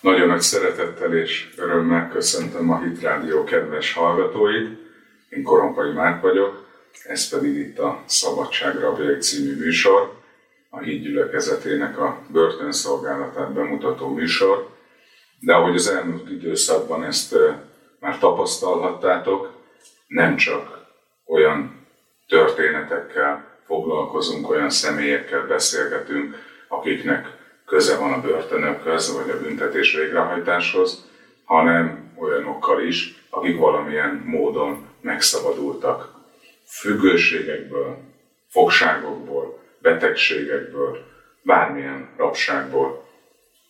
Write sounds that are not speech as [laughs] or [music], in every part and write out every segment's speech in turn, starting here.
Nagyon nagy szeretettel és örömmel köszöntöm a Hit Rádió kedves hallgatóit. Én Korompai Márk vagyok, ez pedig itt a Szabadság Rabjai című műsor, a Híd gyülekezetének a börtönszolgálatát bemutató műsor. De ahogy az elmúlt időszakban ezt már tapasztalhattátok, nem csak olyan történetekkel foglalkozunk, olyan személyekkel beszélgetünk, akiknek köze van a börtönökhöz, vagy a büntetés végrehajtáshoz, hanem olyanokkal is, akik valamilyen módon megszabadultak. Függőségekből, fogságokból, betegségekből, bármilyen rabságból,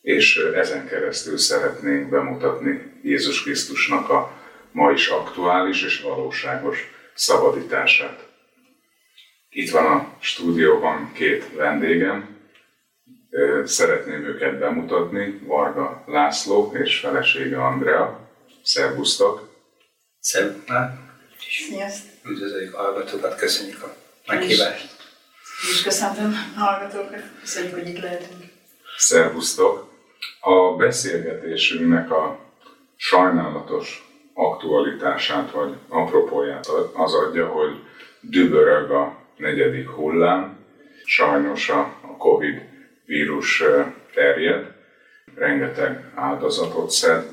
és ezen keresztül szeretnénk bemutatni Jézus Krisztusnak a ma is aktuális és valóságos szabadítását. Itt van a stúdióban két vendégem, Szeretném őket bemutatni, Varga László és felesége Andrea. Szervusztok! Szervusztok! Sziasztok! Üdvözöljük a hallgatókat, köszönjük a meghívást! És köszöntöm a hallgatókat, köszönjük, hogy itt lehetünk. Szervusztok! A beszélgetésünknek a sajnálatos aktualitását vagy apropóját az adja, hogy dübörög a negyedik hullám. Sajnos a Covid vírus terjed, rengeteg áldozatot szed.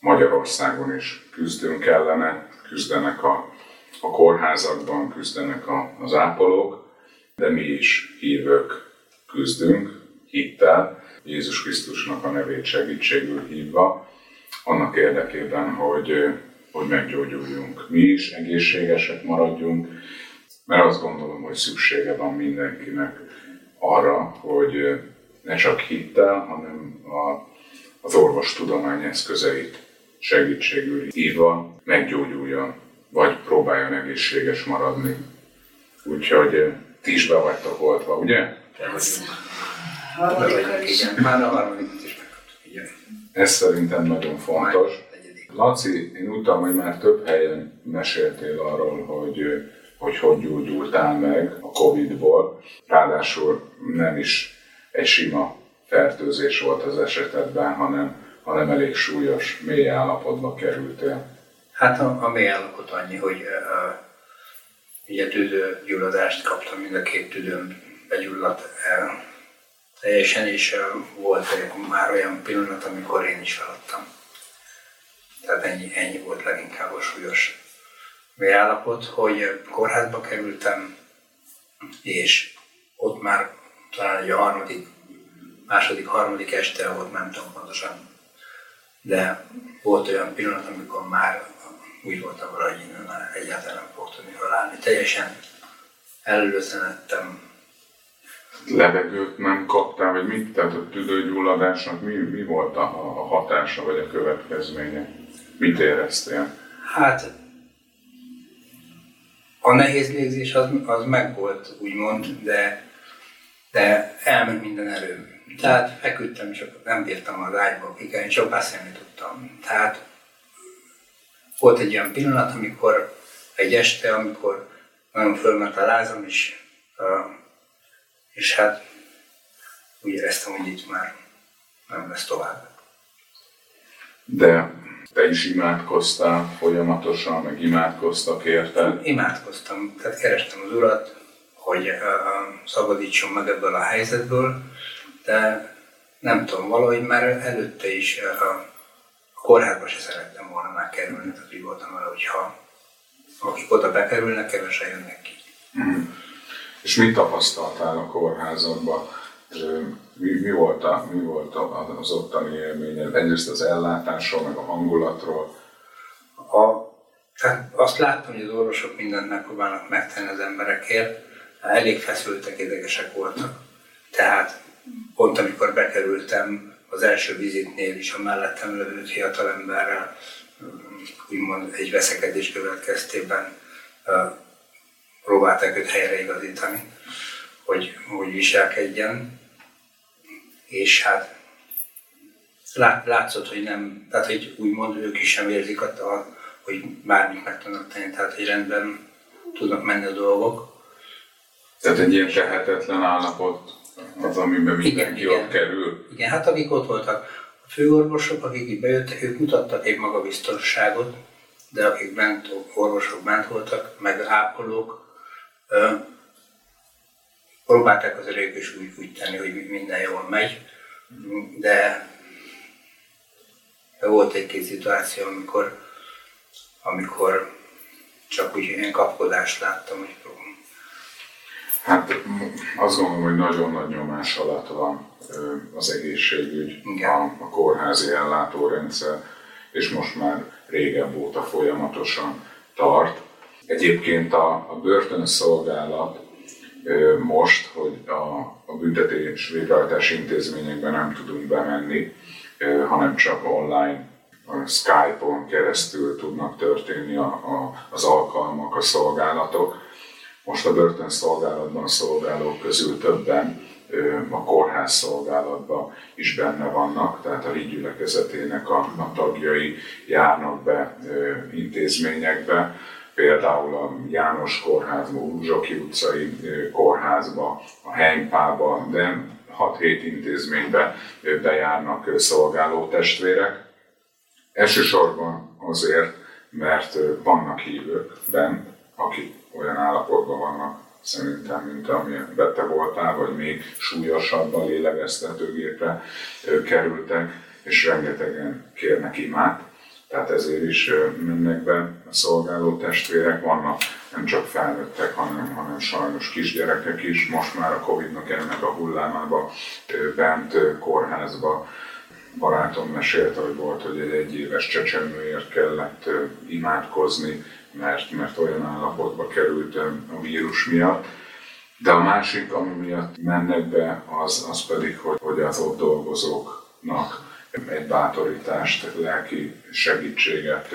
Magyarországon is küzdünk ellene, küzdenek a, a kórházakban, küzdenek a, az ápolók, de mi is hívők küzdünk hittel, Jézus Krisztusnak a nevét segítségül hívva, annak érdekében, hogy, hogy meggyógyuljunk. Mi is egészségesek maradjunk, mert azt gondolom, hogy szüksége van mindenkinek arra, hogy ne csak hittel, hanem a, az orvostudomány eszközeit segítségül hívva meggyógyuljon, vagy próbáljon egészséges maradni. Úgyhogy ti is be vagytok oltva, ugye? Már a harmadik is Ez szerintem nagyon fontos. Laci, én úgy hogy már több helyen meséltél arról, hogy hogy hogy gyógyultál meg a Covid-ból. Ráadásul nem is egy sima fertőzés volt az esetedben, hanem, hanem elég súlyos, mély állapotba kerültél. Hát a, a mély állapot annyi, hogy uh, ugye tüdőgyulladást kaptam, mind a két tüdőm begyulladt el teljesen, és uh, volt már olyan pillanat, amikor én is feladtam. Tehát ennyi, ennyi volt leginkább a súlyos állapot, hogy kórházba kerültem, és ott már talán a harmadik, második, harmadik este volt, nem tudom pontosan, de volt olyan pillanat, amikor már úgy voltam vele, hogy innen már egyáltalán nem fog tudni felállni. Teljesen előzenettem. Levegőt nem kaptál, vagy mit? Tehát a tüdőgyulladásnak mi, mi volt a, a hatása, vagy a következménye? Mit éreztél? Hát a nehéz légzés az, az megvolt, úgymond, de, de elment minden erőm. Tehát feküdtem, csak nem bírtam az ágyba kikelni, csak beszélni tudtam. Tehát volt egy olyan pillanat, amikor egy este, amikor nagyon fölment a lázam, és, és hát úgy éreztem, hogy itt már nem lesz tovább. De te is imádkoztál folyamatosan, meg imádkoztak érte? Imádkoztam, tehát kerestem az Urat, hogy uh, szabadítson meg ebből a helyzetből, de nem tudom, valahogy már előtte is uh, a kórházba se szerettem volna már kerülni, tehát úgy voltam vele, hogyha akik oda bekerülnek, kevesen jönnek ki. Mm. És mit tapasztaltál a kórházakban? Mi, mi, volt a, mi volt az ottani élményed? Egyrészt az ellátásról, meg a hangulatról. A, tehát azt láttam, hogy az orvosok mindent megpróbálnak megtenni az emberekért, elég feszültek, idegesek voltak. Tehát pont amikor bekerültem az első vizitnél is a mellettem levő fiatalemberrel, úgymond egy veszekedés következtében próbálták őt helyreigazítani, hogy, hogy viselkedjen és hát lát, látszott, hogy nem, tehát hogy úgymond ők is sem érzik, a, hogy bármit meg tudnak tenni, tehát hogy rendben tudnak menni a dolgok. Tehát egy ilyen tehetetlen állapot az, amiben mindenki igen, ott igen. kerül? Igen, hát akik ott voltak, főorvosok, akik itt bejöttek, ők mutattak egy magabiztosságot, de akik bent, orvosok bent voltak, meg ápolók, próbálták az ők is úgy, úgy tenni, hogy minden jól megy, de volt egy-két szituáció, amikor, amikor csak úgy ilyen kapkodást láttam, hogy Hát azt gondolom, hogy nagyon nagy nyomás alatt van az egészségügy, a, a kórházi ellátórendszer, és most már régebb óta folyamatosan tart. Egyébként a, a börtönszolgálat most, hogy a, a büntetés végrehajtás intézményekben nem tudunk bemenni, hanem csak online Skype-on keresztül tudnak történni a, a, az alkalmak, a szolgálatok. Most a börtönszolgálatban szolgálók közül többen a kórház szolgálatban is benne vannak, tehát a rigyülekezetének a, a tagjai járnak be intézményekbe, például a János kórházba, Uzsoki utcai kórházba, a Henypába, de 6-7 intézménybe bejárnak szolgáló testvérek. Elsősorban azért, mert vannak hívők bent, akik olyan állapotban vannak szerintem, mint amilyen te voltál, vagy még súlyosabban lélegeztetőgépre kerültek, és rengetegen kérnek imát. Tehát ezért is mennek be a szolgáló testvérek, vannak nem csak felnőttek, hanem, hanem sajnos kisgyerekek is. Most már a Covid-nak ennek a hullámába bent kórházba barátom mesélte, hogy volt, hogy egy egyéves csecsemőért kellett imádkozni, mert, mert olyan állapotba került a vírus miatt. De a másik, ami miatt mennek be, az, az pedig, hogy, hogy az ott dolgozóknak egy bátorítást, lelki segítséget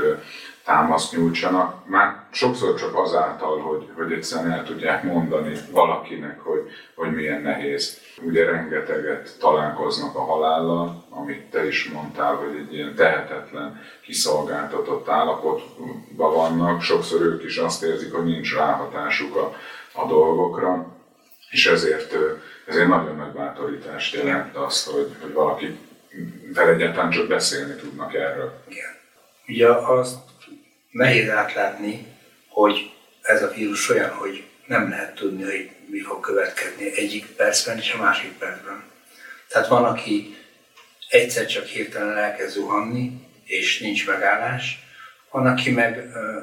támaszt nyújtsanak. Már sokszor csak azáltal, hogy, hogy egyszerűen el tudják mondani valakinek, hogy, hogy milyen nehéz. Ugye rengeteget találkoznak a halállal, amit te is mondtál, hogy egy ilyen tehetetlen, kiszolgáltatott állapotban vannak. Sokszor ők is azt érzik, hogy nincs ráhatásuk a, a dolgokra, és ezért, ezért nagyon nagy bátorítást jelent azt, hogy, hogy valaki vele egyáltalán csak beszélni tudnak erről. Igen. Ugye azt nehéz átlátni, hogy ez a vírus olyan, hogy nem lehet tudni, hogy mi fog következni egyik percben és a másik percben. Tehát van, aki egyszer csak hirtelen elkezd zuhanni, és nincs megállás, van, aki meg ö,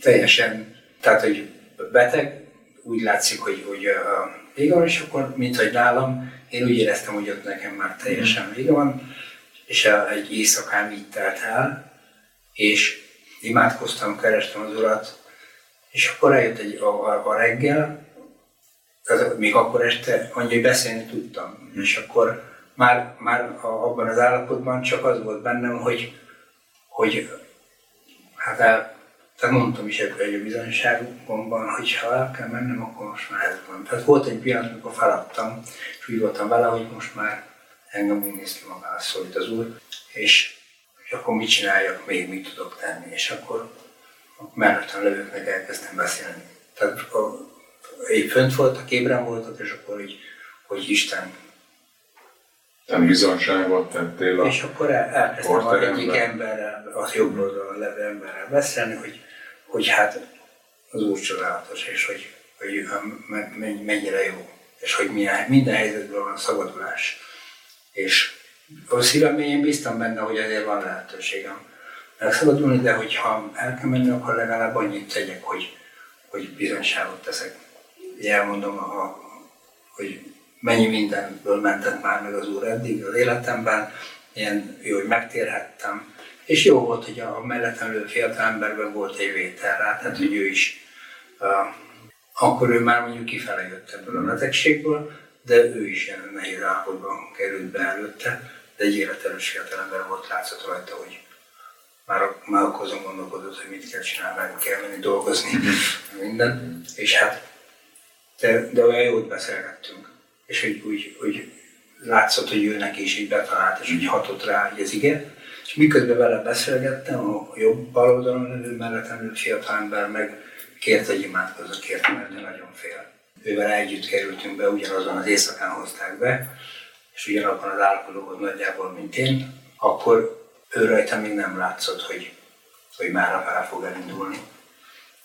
teljesen, tehát hogy beteg, úgy látszik, hogy, hogy a van, és akkor, mint hogy nálam, én úgy éreztem, hogy ott nekem már teljesen vége van, és egy éjszakán így telt el, és imádkoztam, kerestem az Urat, és akkor eljött egy, a, a, a reggel, az, még akkor este annyi, beszélni tudtam. Mm. És akkor már, már abban az állapotban csak az volt bennem, hogy, hogy hát el, tehát mondtam is egy a bizonyságomban, hogy ha el kell mennem, akkor most már ez van. Tehát volt egy pillanat, amikor feladtam, és úgy voltam vele, hogy most már engem úgy néz ki magára szólít az Úr, és és akkor mit csináljak még, mit tudok tenni, és akkor mellettem levőknek elkezdtem beszélni. Tehát a, épp fönt voltak, ébren voltak, és akkor így, hogy Isten nem bizonságot tettél a És akkor el, elkezdtem az egyik emberrel, az jobb oldalon levő emberrel beszélni, hogy, hogy hát az Úr csodálatos, és hogy, hogy mennyire jó, és hogy minden helyzetben van szabadulás. És a szívem én bíztam benne, hogy ezért van lehetőségem megszabadulni, de hogyha el kell menni, akkor legalább annyit tegyek, hogy, hogy bizonyságot teszek. Elmondom, a, hogy mennyi mindenből mentett már meg az Úr eddig az életemben, ilyen jó, hogy megtérhettem. És jó volt, hogy a mellettem lő fiatal emberben volt egy vétel rá, tehát hogy ő is, uh, akkor ő már mondjuk kifele jött ebből a betegségből, de ő is ilyen nehéz állapotban került be előtte de egy életerős fiatalember volt, látszott rajta, hogy már, már akkor azon gondolkodott, hogy mit kell csinálni, meg kell menni dolgozni, minden. És hát, de, de olyan jót beszélgettünk. És hogy úgy, úgy látszott, hogy ő neki is így betalált, és úgy hatott rá, hogy ez igen. És miközben vele beszélgettem, a jobb bal oldalon levő mellettem levő fiatalember meg kérte, hogy imádkozzak, kérte, mert nagyon fél. Ővel együtt kerültünk be, ugyanazon az éjszakán hozták be, és ugyanabban az állapotban nagyjából, mint én, akkor ő rajta még nem látszott, hogy, hogy már fel fog elindulni.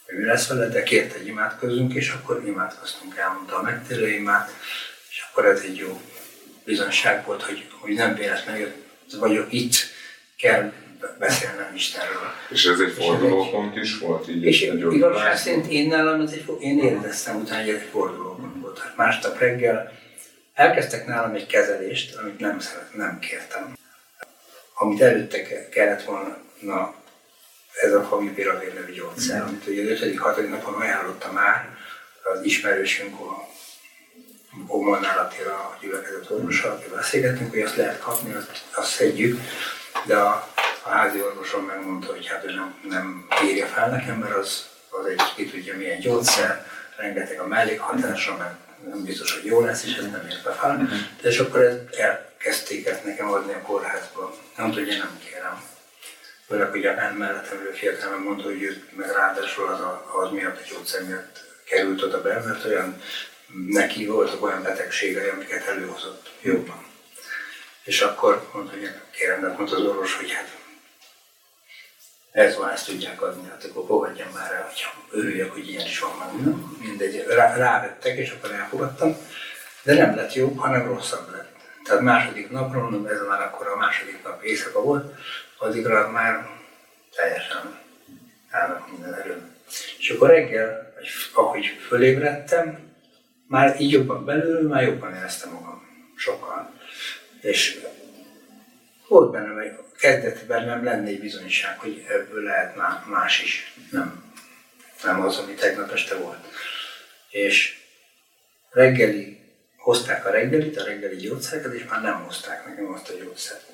Hogy mi lesz vele, de kért, hogy imádkozzunk, és akkor imádkoztunk, elmondta a megtérőimát, és akkor ez egy jó bizonyság volt, hogy, hogy nem véletlenül vagyok itt, kell beszélnem Istenről. És ez egy fordulópont is volt? Így és igazság szerint én nálam ez egy, én éreztem utána, hogy ez egy fordulópont volt. Hát másnap reggel elkezdtek nálam egy kezelést, amit nem, szeret, nem kértem. Amit előtte kellett volna, na, ez a famipiravér gyógyszer, mm. amit ugye az 5 napon ajánlotta már az ismerősünk, a Omolnál Attila a gyülekezet orvosa, akivel beszélgetünk, hogy azt lehet kapni, azt, azt szedjük, de a, a házi orvosom megmondta, hogy hát ő nem, nem írja fel nekem, mert az, az egy ki tudja milyen gyógyszer, rengeteg a mellékhatása, meg nem biztos, hogy jó lesz, és ez nem érte fel. De és akkor ezt elkezdték ezt nekem adni a kórházban. Nem tudja, nem kérem. Főleg, hogy a mellettem ülő fiatal mondta, hogy ő meg ráadásul az, a, az miatt, a gyógyszer miatt került oda be, mert olyan neki voltak olyan betegségei, amiket előhozott jobban. És akkor mondta, hogy kérem, de mondta az orvos, hogy hát ez van, ezt tudják adni, hát akkor fogadjam már el, hogyha örüljek, hogy ilyen is van, meg mindegy, rá, rávettek, és akkor elfogadtam, de nem lett jobb, hanem rosszabb lett. Tehát második napról, mondom, ez már akkor a második nap éjszaka volt, addigra már teljesen állnak minden erő. És akkor reggel, ahogy fölébredtem, már így jobban belül, már jobban éreztem magam. Sokkal. És volt bennem egy, kezdett bennem lenni egy bizonyság, hogy ebből lehet más is, nem, nem az, ami tegnap este volt. És reggeli, hozták a reggelit, a reggeli gyógyszereket, és már nem hozták nekem azt a gyógyszert.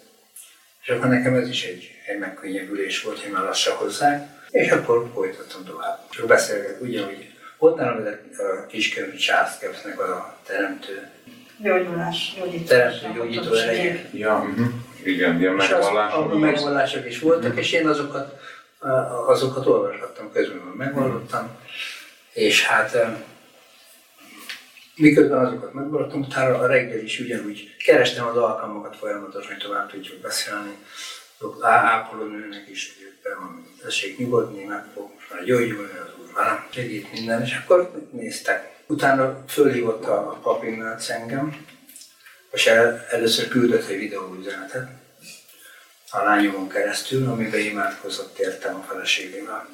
És akkor nekem ez is egy, egy megkönnyebbülés volt, hogy már lassan hozzák, és akkor folytattam tovább. Csak beszélget, ugyanúgy ott nálam ez a kiskerű császkepsznek a teremtő. Gyógyulás, gyógyító. Teremtő gyógyító ereje. Ja, uh-huh. igen, ilyen megvallások. A, a megvallások is voltak, uh-huh. és én azokat, azokat olvashattam, közben megvallottam. És hát miközben azokat megvallottam, utána a reggel is ugyanúgy kerestem az alkalmakat folyamatosan, hogy tovább tudjuk beszélni. Ápolónőnek is, hogy van, tessék nyugodni, meg fog most már gyógyulni az úr velem, segít minden, és akkor néztek. Utána fölhívott a papinnács engem, és el, először küldött egy videóüzenetet a lányomon keresztül, amiben imádkozott értem a feleségével.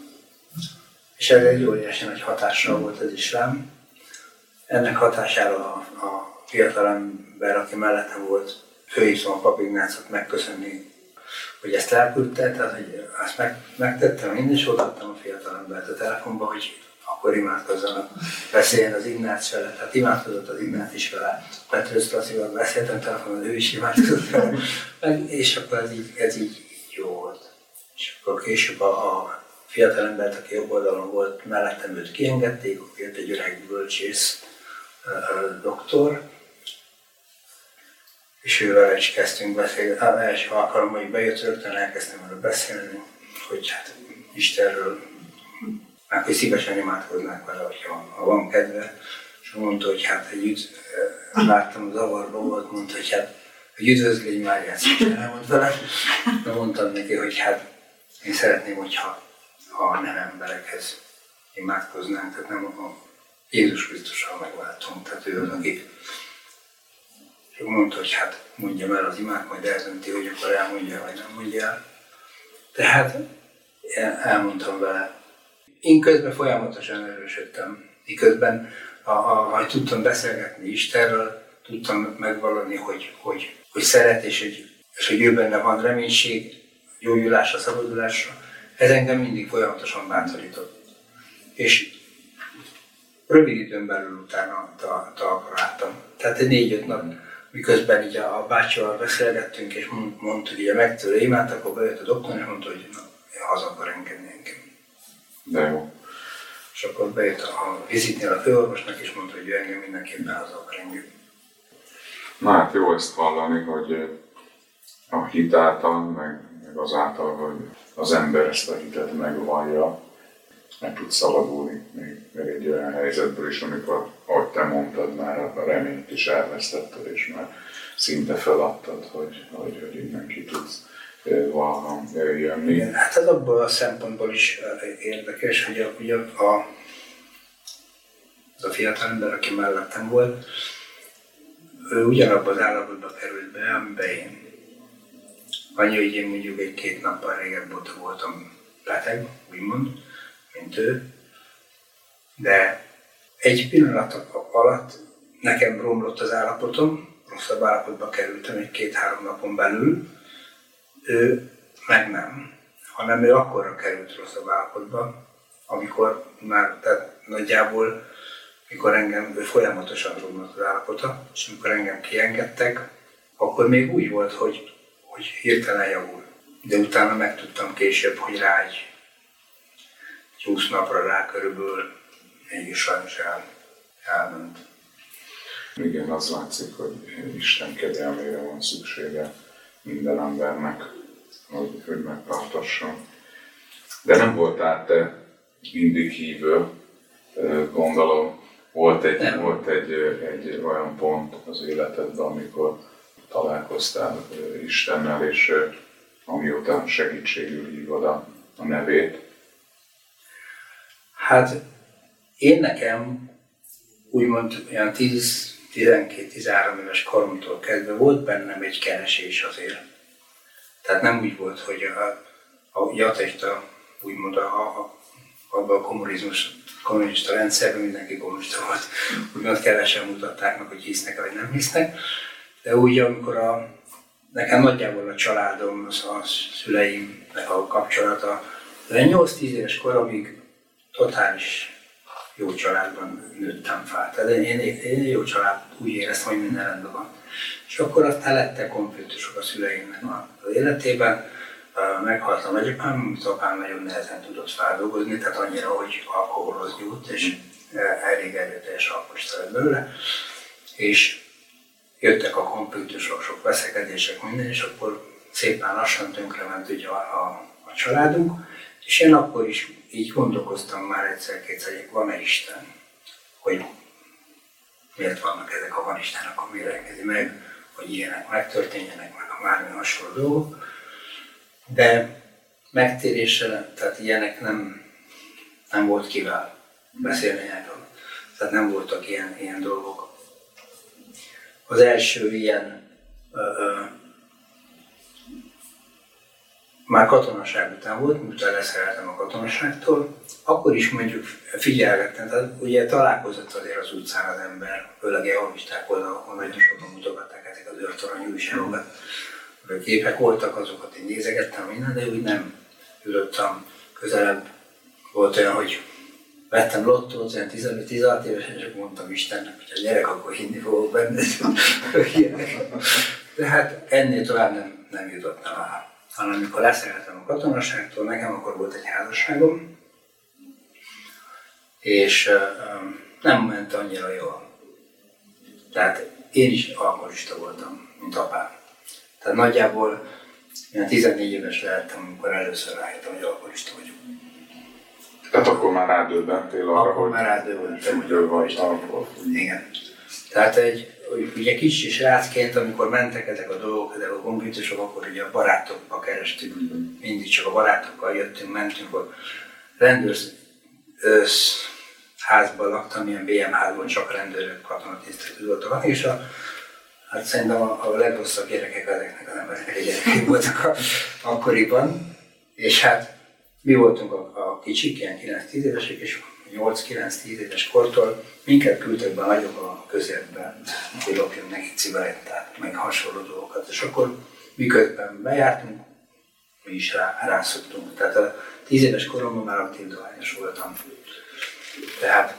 És ez egy óriási nagy hatással volt ez is rám. Ennek hatására a, a fiatalember, aki mellettem volt, főhívtam a papignácot megköszönni hogy ezt elküldte, tehát hogy azt meg, megtettem, én is odaadtam a fiatalembert a telefonba, hogy akkor imádkozzanak, beszéljen az Ignác vele, tehát imádkozott az Ignác is vele, Petrus Lacival beszéltem telefonon, ő is imádkozott vele, és akkor ez így, ez így jó volt. És akkor később a, a fiatalembert, aki jobb oldalon volt, mellettem őt kiengedték, akkor jött egy öreg bölcsész doktor, és ővel is kezdtünk beszélni. Az első alkalommal, hogy bejött rögtön, elkezdtem erről beszélni, hogy hát Istenről, hogy szívesen imádkoznák vele, hogyha ha van kedve. És mondta, hogy hát egy üdv, láttam zavarba volt, mondta, hogy hát hogy üdvözlégy Máriát szépen elmond vele. De mondtam neki, hogy hát én szeretném, hogyha ha nem emberekhez imádkoznánk, tehát nem a Jézus Krisztussal megváltunk, tehát ő az, aki és mondta, hogy hát mondjam el az imát, majd eldönti, hogy akkor elmondja, vagy nem mondja el. Tehát elmondtam vele. Én közben folyamatosan erősödtem. Miközben, ha, ha, ha tudtam beszélgetni Istenről, tudtam megvallani, hogy, hogy, hogy szeret, és hogy, és hogy ő benne van reménység, gyógyulásra, szabadulásra, ez engem mindig folyamatosan bátorított. És rövid időn belül utána talpra láttam. Tehát egy négy-öt nap miközben így a bácsival beszélgettünk, és mondta, hogy a megtörő imát, akkor bejött a doktor, és mondta, hogy na, haza akar engedni engem. De jó. És akkor bejött a vizitnél a főorvosnak, és mondta, hogy engem mindenképpen haza akar engedni. Na hát jó ezt hallani, hogy a hit által, meg, meg azáltal, hogy az ember ezt a hitet megvallja, meg tud szabadulni még, még egy olyan helyzetből is, amikor ahogy te mondtad, már a reményt is elvesztetted, és már szinte feladtad, hogy, hogy, hogy innen ki tudsz valaha jönni. Igen, hát ez abból a szempontból is érdekes, hogy a, ugye a, az a fiatal ember, aki mellettem volt, ő ugyanabban az állapotba került be, amiben én. Annyi, hogy én mondjuk egy-két nappal régebb óta voltam beteg, úgymond, mint ő, de egy pillanat alatt nekem romlott az állapotom, rosszabb állapotba kerültem egy két-három napon belül, ő meg nem, hanem ő akkorra került rosszabb állapotba, amikor már, tehát nagyjából, mikor engem, ő folyamatosan romlott az állapota, és amikor engem kiengedtek, akkor még úgy volt, hogy, hogy hirtelen javul. De utána megtudtam később, hogy rá egy 20 napra rá körülbelül mégis sajnos el, elment. Igen, az látszik, hogy Isten kegyelmére van szüksége minden embernek, hogy, hogy megtartasson. De nem voltál te mindig hívő, gondolom, volt egy, nem. volt egy, egy olyan pont az életedben, amikor találkoztál Istennel, és amióta segítségül hívod a, a nevét. Hát én nekem úgymond olyan 10-12-13 éves koromtól kezdve volt bennem egy keresés azért. Tehát nem úgy volt, hogy a, a jateista, úgymond a, a, abban a kommunizmus, kommunista rendszerben mindenki kommunista volt, úgymond kevesen mutatták meg, hogy hisznek vagy nem hisznek. De úgy, amikor a, nekem nagyjából a családom, az a szüleimnek a kapcsolata, de 8-10 éves koromig totális jó családban nőttem fel. Tehát én, én, én jó család, úgy éreztem, hogy minden rendben van. És akkor aztán lettek konfliktusok a szüleimnek az életében. Meghalt a nagyapám, amit apám nagyon nehezen tudott feldolgozni, tehát annyira, hogy alkoholhoz nyújt, és elég erőteljes alkoholista lett belőle. És jöttek a konfliktusok, sok veszekedések, minden, és akkor szépen lassan tönkrement ugye a, a, a családunk, és én akkor is így gondolkoztam már egyszer-kétszer, hogy van-e Isten, hogy miért vannak ezek, a van Isten, akkor miért engedi meg, hogy ilyenek megtörténjenek, meg a bármi hasonló. De megtérésre, tehát ilyenek nem, nem volt kivel beszélni erről. Tehát nem voltak ilyen, ilyen dolgok. Az első ilyen ö, ö, már katonaság után volt, miután leszereltem a katonaságtól, akkor is mondjuk figyelgettem, tehát ugye találkozott azért az utcán az ember, főleg elhamisták oda, ahol nagyon sokan mutogatták ezek az őrtorony újságokat. Képek voltak, azokat én nézegettem minden, de úgy nem ülöttem közelebb. Volt olyan, hogy vettem lottót, olyan 15-16 évesen, akkor mondtam Istennek, hogy a gyerek, akkor hinni fogok benne. De hát ennél tovább nem, nem jutottam el hanem amikor leszereltem a katonaságtól, nekem akkor volt egy házasságom, és nem ment annyira jól. Tehát én is alkoholista voltam, mint apám. Tehát nagyjából ilyen 14 éves lehettem, amikor először rájöttem, hogy alkoholista vagyok. Tehát akkor már rádöbbentél arra, akkor hogy... már rádöbbentem, hogy alkoholista vagyok. Igen. Tehát egy ugye kicsi srácként, amikor mentek ezek a dolgok, ezek a konfliktusok, akkor ugye a barátokba kerestük, mindig csak a barátokkal jöttünk, mentünk, hogy rendőrsz házban laktam, ilyen BM házban, csak rendőrök, katonatisztek tudottak, és a, hát szerintem a, a legrosszabb gyerekek ezeknek az embereknek gyerekek voltak a, akkoriban, és hát mi voltunk a, a kicsik, ilyen 9-10 évesek, és 8-9-10 éves kortól minket küldtek be nagyobb a közértbe, hogy lopjunk neki cigarettát, meg hasonló dolgokat. És akkor miközben bejártunk, mi is rá, rászoktunk. Tehát a 10 éves koromban már aktív dohányos voltam. Tehát...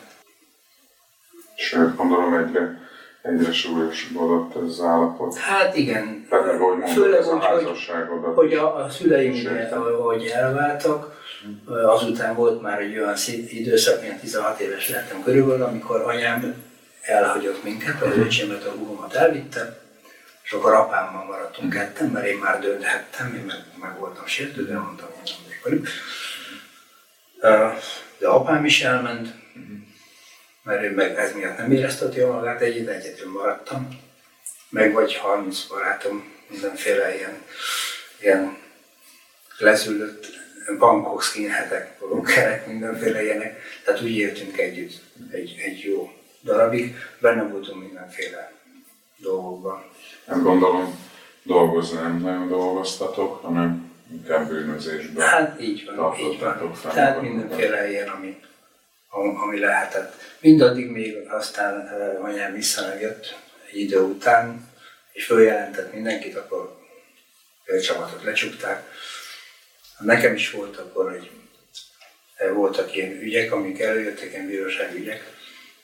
Sőt, gondolom egyre, egyre súlyosbodott az állapot. Hát igen. Tehát, hogy mondod, Főleg ez a házasságodat. Hogy, hogy a, a szüleim, ahogy elváltak, Azután volt már egy olyan időszak, ilyen 16 éves lettem körülbelül, amikor anyám elhagyott minket, az öcsémet, a húgomat elvitte, és akkor apámmal maradtunk ketten, mert én már dönthettem, én meg, meg voltam sértődve, mondtam, hogy nem megyek velük. De apám is elment, mert ő meg ez miatt nem érezteti jól magát, egy egyedül maradtam. Meg vagy 30 barátom, mindenféle ilyen, ilyen lezülött bankok, skinhetek, bloggerek, mindenféle ilyenek. Tehát úgy éltünk együtt egy, egy jó darabig, benne voltunk mindenféle dolgokban. Nem gondolom, dolgozni nem nagyon dolgoztatok, hanem inkább bűnözésben. Hát így van, így van. Tehát mindenféle ilyen, ami, ami lehetett. Mindaddig még aztán uh, anyám visszajött egy idő után, és följelentett mindenkit, akkor a csapatot lecsukták. Nekem is volt akkor, hogy voltak ilyen ügyek, amik előjöttek, ilyen bíróságügyek.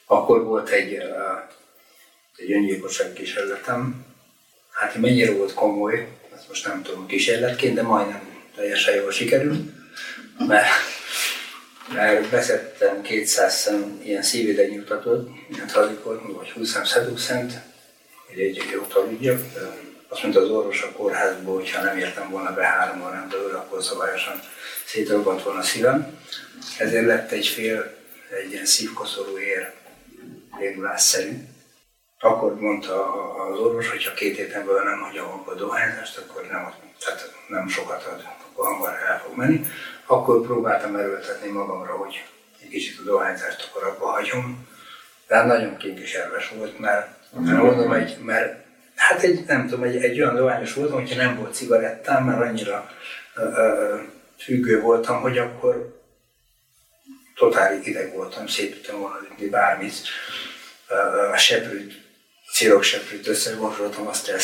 Akkor volt egy, egy öngyilkosság kísérletem. Hát mennyire volt komoly, ezt most nem tudom kísérletként, de majdnem teljesen jól sikerült, mert, mert beszettem 200 szem ilyen szívidegnyugtatót, ilyen tradikot, vagy 20 szem szeduxent, hogy egy jó tudjak. Azt mondta az orvos a kórházból, hogy ha nem értem volna be három órán belül, akkor szabályosan szétrobbant volna a szívem. Ezért lett egy fél, egy ilyen szívkoszorú ér, végulásszerű. Akkor mondta az orvos, hogy ha két héten belül nem hagyom a dohányzást, akkor nem, tehát nem sokat ad, akkor hamar el fog menni. Akkor próbáltam erőltetni magamra, hogy egy kicsit a dohányzást akkor abba hagyom. De hát nagyon kinkiserves volt, mert, mert mondom, egy, mert Hát egy, nem tudom, egy, egy olyan dohányos voltam, hogyha nem volt cigarettám, mert annyira ö, ö, függő voltam, hogy akkor totális ideg voltam, szét tudtam volna ütni bármit. A seprűt, cirokseprűt összegonzsoltam, azt el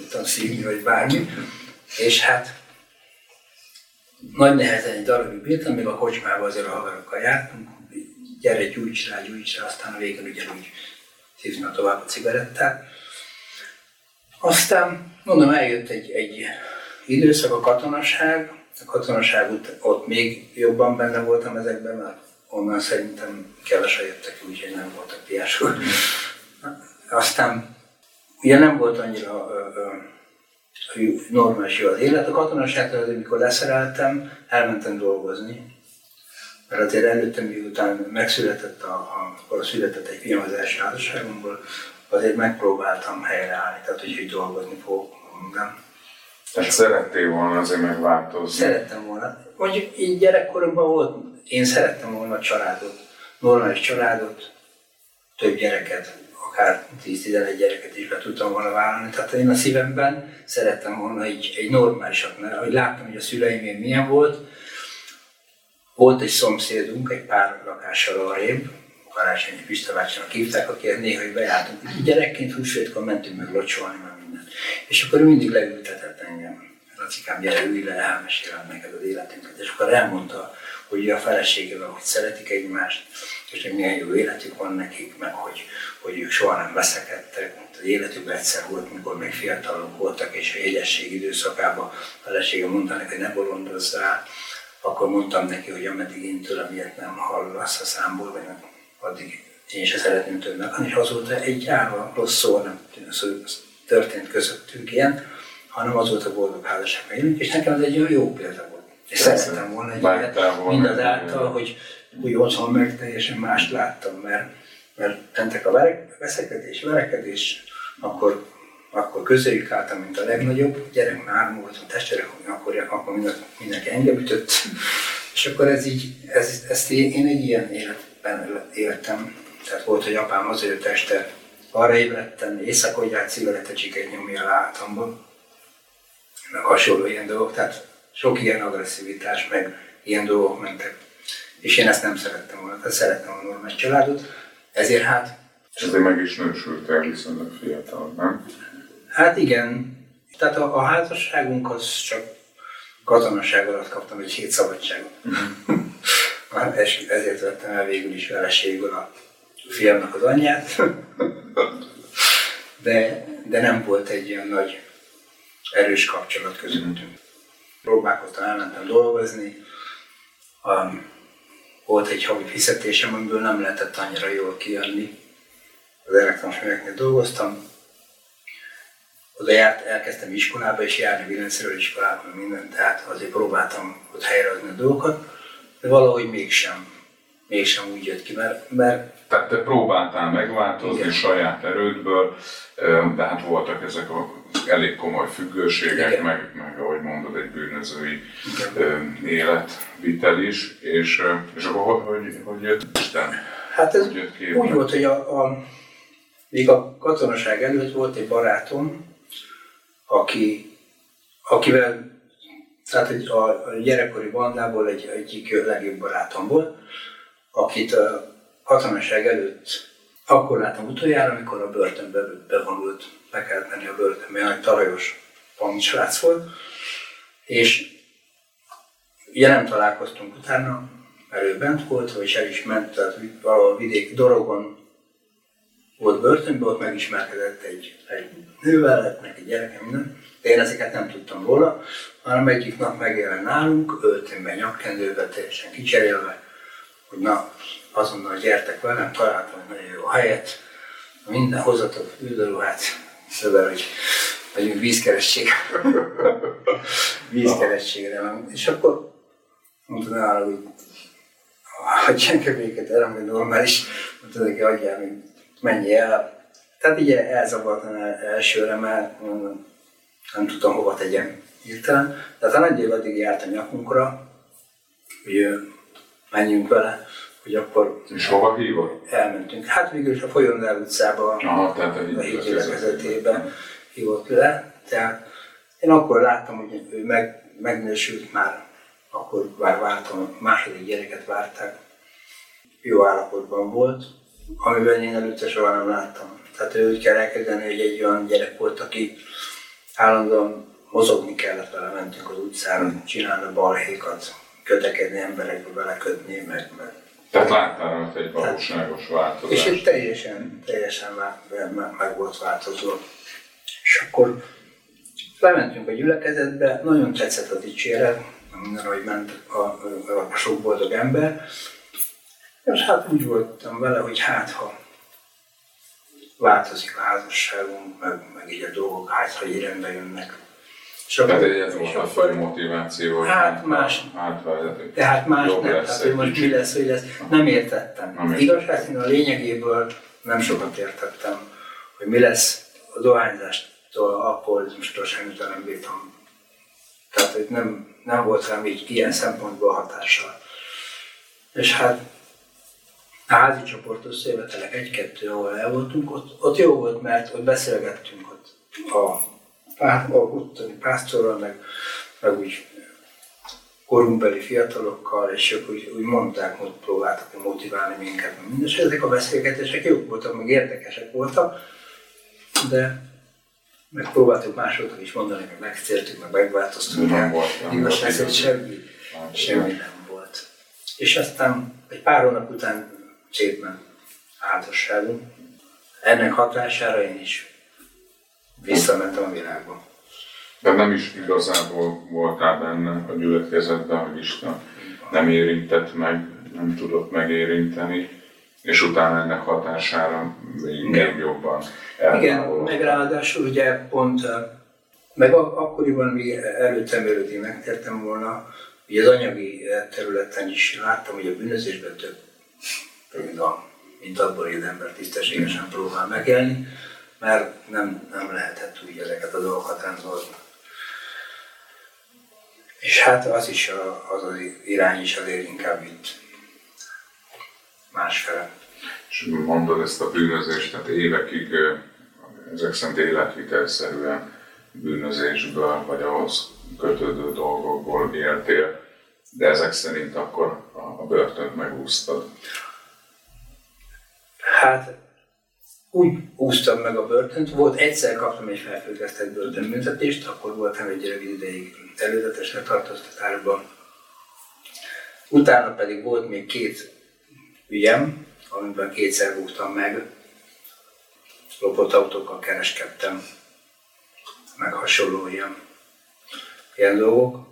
tudtam szívni, vagy bármi. És hát nagy nehezen egy darabig bírtam, még a kocsmában azért a haverokkal jártunk, gyere, gyújts rá, gyújts rá, aztán a végén ugyanúgy szívna tovább a cigarettát. Aztán, mondom, eljött egy, egy időszak a katonaság, a katonaság ut- ott még jobban benne voltam ezekben, mert onnan szerintem kevesen jöttek, úgyhogy nem voltak piások. Aztán ugye nem volt annyira normális jó az élet. A katonaságtól, amikor leszereltem, elmentem dolgozni. Mert azért előttem, miután megszületett, a, a, akkor született egy fiam az első házasságomból, azért megpróbáltam helyreállni, tehát hogy, hogy dolgozni fogok minden. Tehát szerettél volna azért megváltozni? Szerettem volna. Mondjuk így gyerekkoromban volt, én szerettem volna a családot, normális családot, több gyereket, akár 10-11 gyereket is be tudtam volna vállalni. Tehát én a szívemben szerettem volna egy, egy normálisat, mert ahogy láttam, hogy a szüleim milyen volt, volt egy szomszédunk, egy pár lakással arrébb, Karácsonyi Pista bácsának hívták, aki néha bejártunk. Gyerekként húsvétkor mentünk meg locsolni, meg minden. És akkor ő mindig leültetett engem. Lacikám, gyere, ülj le, elmesélem neked az életünket. És akkor elmondta, hogy a feleségével, hogy szeretik egymást, és hogy milyen jó életük van nekik, meg hogy, hogy ők soha nem veszekedtek. Az életükben egyszer volt, mikor még fiatalok voltak, és a jegyesség időszakában a felesége mondta neki, hogy ne bolondozzál, akkor mondtam neki, hogy ameddig én tőlem ilyet nem hallasz a számból, vagy addig én sem szeretném több meghalni, és azóta egy árva rossz szó nem történt közöttünk ilyen, hanem azóta boldog házasságban élünk, és nekem ez egy olyan jó példa volt. És szerettem volna egy ilyet, mindazáltal, hogy úgy otthon meg teljesen mást láttam, mert, mert tentek a verek, veszekedés, verekedés, akkor, akkor közéjük álltam, mint a legnagyobb gyerek, már voltam testvérek, akkor, akkor mindenki engem ütött, és akkor ez így, ez, ezt én, én egy ilyen életben éltem. Tehát volt, hogy apám azért este arra ébredtem, éjszakodját cigarettecsiket nyomja a látamban, meg hasonló ilyen dolgok, tehát sok ilyen agresszivitás, meg ilyen dolgok mentek. És én ezt nem szerettem volna, tehát szerettem a normális családot, ezért hát... És azért meg is nősültél viszonylag fiatal, nem? Hát igen. Tehát a, a házasságunk az csak katonaság alatt kaptam egy hét szabadságot. Uh-huh. ezért vettem el végül is feleségből a fiamnak az anyját. De, de nem volt egy ilyen nagy erős kapcsolat közöttünk. Próbálkoztam, elmentem dolgozni. Um, volt egy havi fizetésem, amiből nem lehetett annyira jól kijönni. Az elektromos műveknél dolgoztam, oda járt, elkezdtem iskolába és járni villanszerelő iskolába, mindent, tehát azért próbáltam ott helyreadni a dolgokat, de valahogy mégsem. mégsem úgy jött ki, mert, mert Tehát te próbáltál megváltozni Igen. saját erődből, de hát voltak ezek a elég komoly függőségek, Igen. meg, meg ahogy mondod, egy bűnözői Igen. életvitel is, és, és akkor hogy, hogy, hogy jött Isten? hát ez Hogy jött ki? úgy volt, hogy a, a, még a katonaság előtt volt egy barátom, aki, akivel, tehát egy, a, a gyerekkori bandából egy, egyik legjobb barátom volt, akit a katonaság előtt akkor láttam utoljára, amikor a börtönbe bevonult, be kellett menni a börtönbe, olyan tarajos parancsrác volt, és ugye nem találkoztunk utána, ő bent volt, és el is ment, tehát valahol vidék Dorogon volt börtönben, ott megismerkedett egy, egy nővel, lett neki gyereke, minden. De én ezeket nem tudtam róla, hanem egyik nap megjelent nálunk, öltönben, nyakkendőben, teljesen kicserélve, hogy na, azonnal gyertek velem, találtam nagyon jó helyet, minden hozatok üldőruhát, szóval, hogy megyünk vízkeresség. [laughs] vízkerességre. És akkor mondta nála, hogy hagyjánk béket, erre hogy normális, mondta neki, hagyjál, menj el. Tehát így elzavartam el, elsőre, mert mondom, nem tudtam hova tegyem hirtelen. Tehát a nagy év addig járt a nyakunkra, hogy menjünk vele, hogy akkor És hova hívott? elmentünk. Hát végül is a Folyondár utcába, Aha, tehát a a híd hídgyülekezetében hívott le. Tehát én akkor láttam, hogy ő meg, megnősült már, akkor már vártam, második gyereket várták. Jó állapotban volt, amiben én előtte soha nem láttam. Tehát ő úgy kell elkezdeni, hogy egy olyan gyerek volt, aki állandóan mozogni kellett vele, mentünk az utcára, csinálni balhékat, kötekedni emberekbe belekötni, meg, meg Tehát láttál rajta egy valóságos változást. és itt teljesen, teljesen meg, meg, meg volt változó. És akkor lementünk a gyülekezetbe, nagyon tetszett a dicséret, minden, ahogy ment a, a, a sok boldog ember. És hát úgy voltam vele, hogy hát ha változik a házasságunk, meg, meg így a dolgok, hát ha így rendbe jönnek. És Tehát akkor- a akkor- fő motiváció, hogy Hát más. átvezető. tehát más Jobb nem, lesz tehát hogy most mi lesz, hogy lesz, nem értettem. Nem. Igazság szerint a lényegéből nem sokat értettem, hogy mi lesz a dohányzástól, alkoholizmustól semmit nem bírtam. Tehát, hogy nem, nem volt rám így ilyen szempontból hatással. És hát a házi csoportos szélvetelek egy-kettő, ahol el voltunk, ott, ott jó volt, mert ott beszélgettünk ott a, pár, a ottani pásztorral, meg, meg úgy korunkbeli fiatalokkal, és ők úgy, úgy mondták, hogy próbáltak motiválni minket, és ezek a beszélgetések jók voltak, meg érdekesek voltak, de megpróbáltuk másoknak is mondani, meg megtértük, meg megváltoztunk. Nem el. volt, nem Igazság volt semmi, semmi nem volt. És aztán egy pár hónap után szépen házasságunk. Ennek hatására én is visszamentem a világba. De nem is igazából voltál benne a gyülekezetben, hogy Isten nem érintett meg, nem tudott megérinteni, és utána ennek hatására még, még jobban Igen, meg ráadásul ugye pont, meg ak- akkoriban még előttem előtt én megtértem volna, hogy az anyagi területen is láttam, hogy a bűnözésben több, mint, a, mint abból, hogy ember tisztességesen próbál megélni, mert nem, nem lehetett úgy ezeket a dolgokat rendezni. És hát az is a, az, az irány is azért inkább itt másfele. És mondod ezt a bűnözést, tehát évekig ezek szerint életvitelszerűen bűnözésből, vagy ahhoz kötődő dolgokból éltél, de ezek szerint akkor a börtönt megúsztad. Hát úgy úsztam meg a börtönt, volt egyszer kaptam egy felfüggesztett börtönbüntetést, akkor voltam egy rövid ideig előzetes letartóztatásban. Utána pedig volt még két ügyem, amiben kétszer buktam meg. Lopott autókkal kereskedtem, meg hasonló ilyen, ilyen dolgok.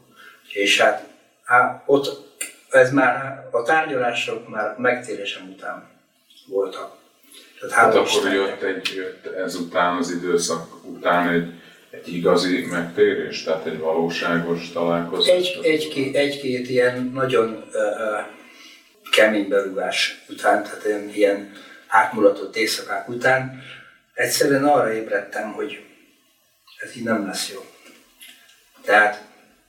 És hát á, ott ez már a tárgyalások már megtérésem után voltak. Tehát Hát akkor jött, egy, jött ezután az időszak után egy, egy igazi megtérés, tehát egy valóságos találkozás. Egy, egy, két, egy-két ilyen nagyon ö, kemény berúgás után, tehát ilyen, ilyen átmulatott éjszakák után, egyszerűen arra ébredtem, hogy ez így nem lesz jó. Tehát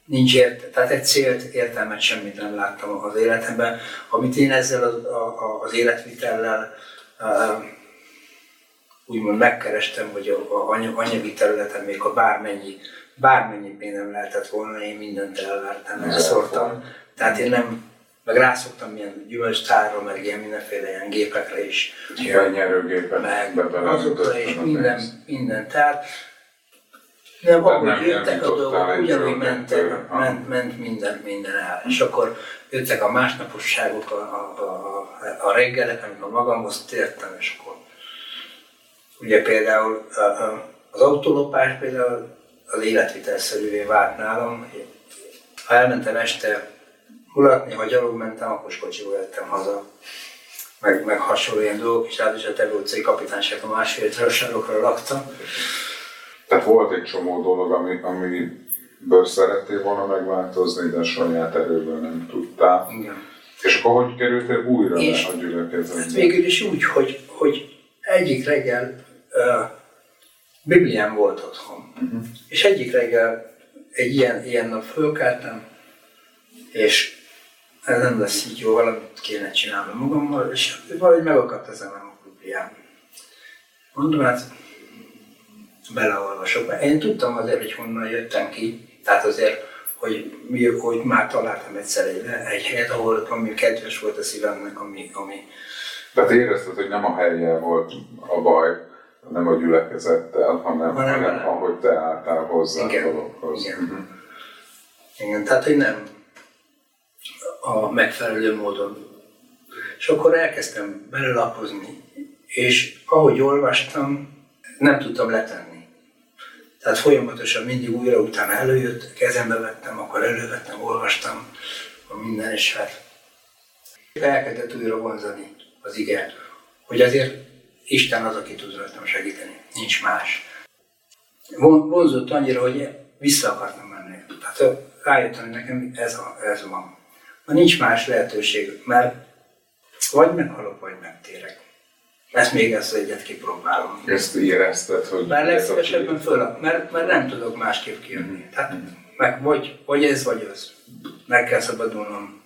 nincs ért, tehát egy célt, értelmet semmit nem láttam az életemben. Amit én ezzel az, a, az életvitellel úgymond megkerestem, hogy a, a anyagi területen még a bármennyi, bármennyi pénzem lehetett volna, én mindent elvertem, elszórtam. Tehát én nem, meg rászoktam milyen gyümölcstárra, meg ilyen mindenféle ilyen gépekre is. Ilyen nyerőgépek. Meg azokra is minden, minden. Tehát nem, ahogy jöttek a dolgok, ugyanúgy mentek, ment, ment minden, minden el. És akkor jöttek a másnaposságok, a, a, a, a reggelek, amikor magamhoz tértem, és akkor ugye például az autólopás például az életvitelszerűvé vált nálam. Ha elmentem este mulatni, ha gyalog mentem, akkor kocsiból jöttem haza. Meg, meg hasonló ilyen dolgok, és ráadásul a Tevő utcai kapitányságban másfél sarokra laktam. Tehát volt egy csomó dolog, ami, amiből szerettél volna megváltozni, de saját erőből nem tudtál. Igen. És akkor hogy kerültél újra és a gyülekezetbe? Hát végül is úgy, hogy, hogy egyik reggel uh, Bibliám volt otthon. Uh-huh. És egyik reggel egy ilyen, ilyen nap fölkeltem, és ez nem lesz így jó, valamit kéne csinálni magammal, és valahogy megakadt ezen a Bibliám. Mondom, hát beleolvasok. Én tudtam azért, hogy honnan jöttem ki, tehát azért, hogy, mi, hogy már találtam egyszer egy, egy helyet, ahol ami kedves volt a szívemnek, ami, ami... Tehát érezted, hogy nem a helye volt a baj, nem a gyülekezettel, hanem, hanem, hanem ahogy te álltál hozzá igen, a dologhoz. Igen. Uh-huh. igen, tehát hogy nem a megfelelő módon. És akkor elkezdtem belelapozni, és ahogy olvastam, nem tudtam letenni. Tehát folyamatosan mindig újra utána előjött, kezembe vettem, akkor elővettem, olvastam, a minden, és hát elkezdett újra vonzani az ige, hogy azért Isten az, aki tud rajtam segíteni, nincs más. Vonzott annyira, hogy vissza akartam menni. Tehát rájöttem, hogy nekem ez, a, ez van. Ma nincs más lehetőség, mert vagy meghalok, vagy megtérek. Ezt még ezt egyet kipróbálom. Ezt érezted, hogy... Már legszívesebben föl, mert, mert nem tudok másképp kijönni. Mm. Tehát meg vagy, vagy ez, vagy az. Meg kell szabadulnom.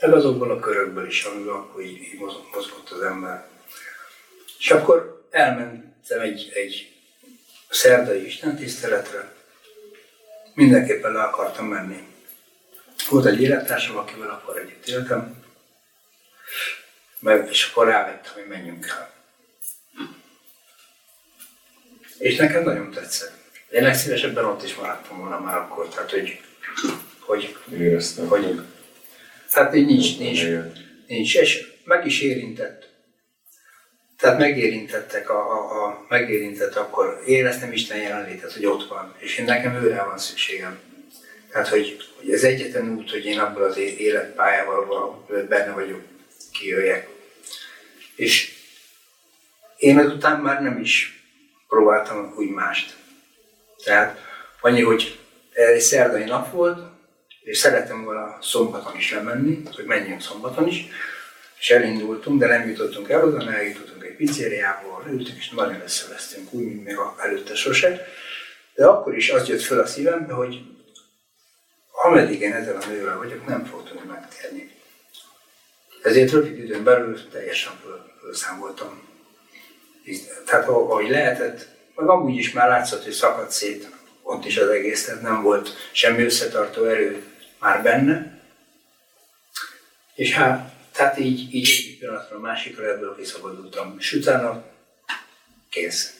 Meg azokból a körökből is, amiben akkor így, így mozgott az ember. És akkor elmentem egy, egy szerdai istentiszteletre. Mindenképpen le akartam menni. Volt egy élettársam, akivel akkor együtt éltem meg, és akkor rávettem, hogy menjünk el. És nekem nagyon tetszett. Én legszívesebben ott is maradtam volna már akkor, tehát hogy... hogy Éreztem. Hogy, tehát így nincs, nincs, nincs, és meg is érintett. Tehát megérintettek, a, a, a, megérintett akkor éreztem Isten jelenlétet, hogy ott van, és én nekem őre van szükségem. Tehát, hogy, hogy ez egyetlen út, hogy én abból az életpályával benne vagyok, kijöjjek. És én ezután már nem is próbáltam úgy mást. Tehát annyi, hogy egy szerdai nap volt, és szerettem volna szombaton is lemenni, hogy menjünk szombaton is, és elindultunk, de nem jutottunk el oda, eljutottunk egy pizzériából, ültünk, és nagyon összevesztünk, úgy, mint még előtte sose. De akkor is az jött föl a szívembe, hogy ameddig én ezzel a nővel vagyok, nem fog tudni megtérni. Ezért rövid időn belül teljesen föl, fölszámoltam. Tehát ahogy lehetett, meg amúgy is már látszott, hogy szakadt szét ott is az egész, tehát nem volt semmi összetartó erő már benne. És hát, tehát így, így egy pillanatra a másikra ebből kiszabadultam. És utána kész.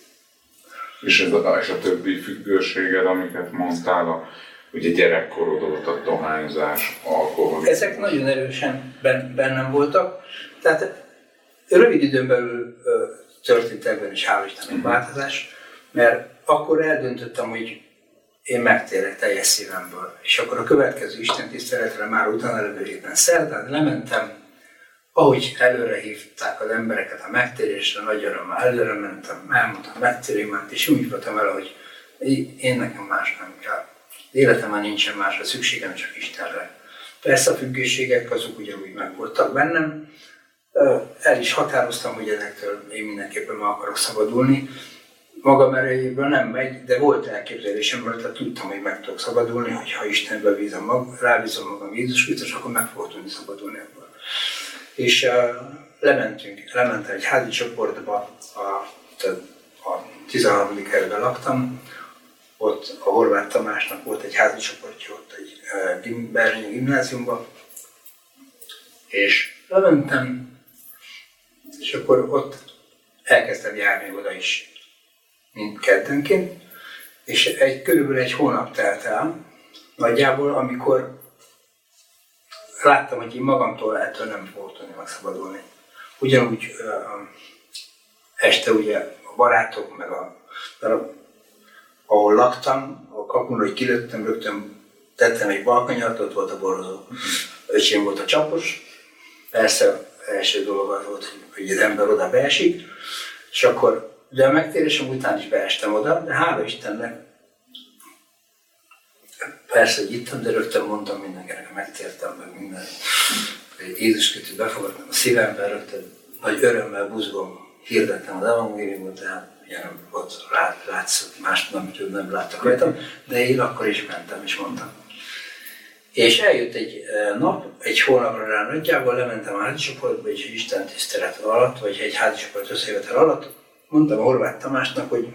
És, ez a, és a többi függőséged, amiket mondtál, a ugye gyerekkorod volt a dohányzás, alkohol. Ezek nagyon erősen bennem voltak, tehát rövid időn belül történt ebben is hál' Istennek változás, mert akkor eldöntöttem, hogy én megtérek teljes szívemből. És akkor a következő Isten tiszteletre már utána levő héten szerdán lementem, ahogy előre hívták az embereket a megtérésre, nagy örömmel előre mentem, elmondtam a megtérémet, és úgy voltam vele, hogy én nekem más nem kell életemben nincsen másra szükségem, csak Istenre. Persze a függőségek azok ugyanúgy meg voltak bennem. El is határoztam, hogy ezektől én mindenképpen meg akarok szabadulni. Magam erejéből nem megy, de volt elképzelésem, tehát tudtam, hogy meg tudok szabadulni, hogyha Istenbe bízom mag, rábízom magam Jézus Krisztus, akkor meg fogok tudni szabadulni ebből. És uh, lementünk, lementem egy házi csoportba, a, a 13. kerületben laktam, ott a Horváth Tamásnak volt egy házi csoportja ott egy Berlini gimnáziumban, és lementem, és akkor ott elkezdtem járni oda is, mint keddenként, és egy, körülbelül egy hónap telt el, nagyjából, amikor láttam, hogy én magamtól ettől nem fogok tudni megszabadulni. Ugyanúgy uh, este ugye a barátok, meg a ahol laktam, a kapun, hogy kilőttem, rögtön tettem egy balkanyart, ott volt a borozó. Öcsém volt a csapos, persze első dolog az volt, hogy az ember oda beesik, és akkor, de a megtérésem után is beestem oda, de hála Istennek, persze, hogy ittam, de rögtön mondtam mindenkinek, megtértem, meg minden. Jézus Krisztus befogadtam a szívemben, rögtön nagy örömmel buzgom, hirdettem az evangéliumot, tehát ilyen ott lát, látszott, más nem, nem láttak rajtam, de én akkor is mentem, és mondtam. És eljött egy nap, egy hónapra rá nagyjából, lementem a házicsoportba, és Isten tisztelet alatt, vagy egy házicsoport összejövetel alatt, mondtam Horváth Tamásnak, hogy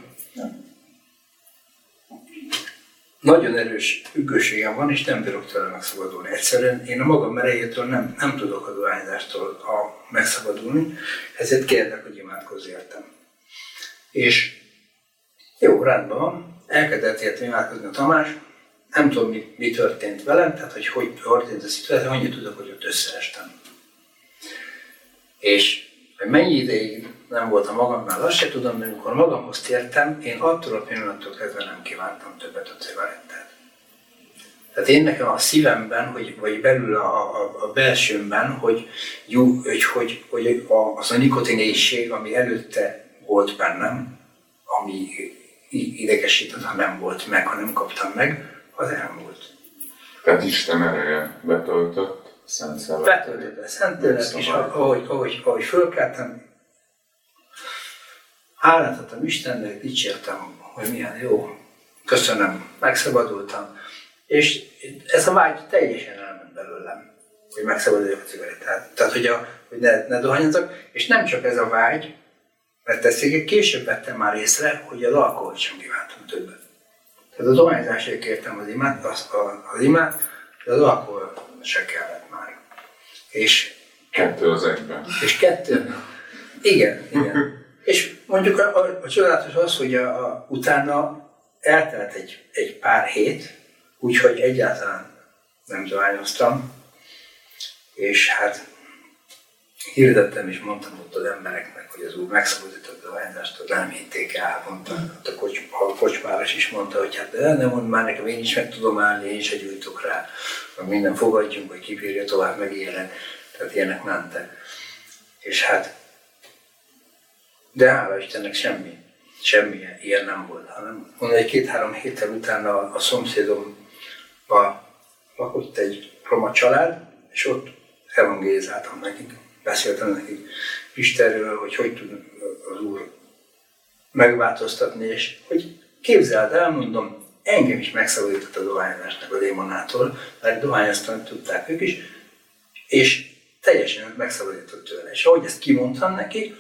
nagyon erős függőségem van, és nem bírok tőle megszabadulni. Egyszerűen én a magam erejétől nem, nem tudok a dohányzástól a, megszabadulni, ezért kérlek, hogy imádkozz értem. És jó, rendben van, elkezdett értem imádkozni a Tamás, nem tudom, mi, mi történt velem, tehát hogy hogy történt a szituáció, annyit tudok, hogy ott összeestem. És hogy mennyi ideig nem voltam magamnál, azt se tudom, de amikor magamhoz tértem, én attól a pillanattól kezdve nem kívántam többet a cigarettát. Tehát én nekem a szívemben, hogy, vagy belül a, a, a belsőmben, hogy, jó, hogy, hogy, hogy az a nikotinéség, ami előtte volt bennem, ami idegesített, ha nem volt meg, ha nem kaptam meg, az elmúlt. Tehát Isten ereje betöltött, Szent Szellem. Betöltött, Szent Lélek, és ahogy, ahogy, ahogy fölkeltem, hálát adtam Istennek, dicsértem, hogy milyen jó, köszönöm, megszabadultam, és ez a vágy teljesen elment belőlem, hogy megszabaduljak a cigarettát. Tehát, hogy, a, hogy ne, ne dohányozok, és nem csak ez a vágy, mert ezt később vettem már észre, hogy az alkoholt sem kívántam többet. Tehát a dohányzásért kértem az imát, az, az imát, de az alkohol se kellett már. És kettő az egyben. És kettő. Igen, igen. [laughs] és mondjuk a, a, a csodálatos az, hogy a, a, utána eltelt egy, egy pár hét, úgyhogy egyáltalán nem dohányoztam, és hát hirdettem és mondtam ott az embereknek, hogy az úr megszabadított a dohányzást, nem hitték el, mondta. A, kocs, a kocsmáros is mondta, hogy hát de nem mond már nekem, én is meg tudom állni, én is gyújtok rá, meg minden fogadjunk, hogy kibírja tovább, meg. Tehát ilyenek mentek. És hát, de hála Istennek semmi, semmi ilyen nem volt, hanem mondom, egy két-három héttel utána a, a szomszédomban lakott egy roma család, és ott evangélizáltam nekik beszéltem nekik Istenről, hogy hogy tud az Úr megváltoztatni, és hogy képzeld el, mondom, engem is megszabadított a dohányzásnak a démonától, mert dohányoztam, tudták ők is, és teljesen megszabadított tőle. És ahogy ezt kimondtam neki,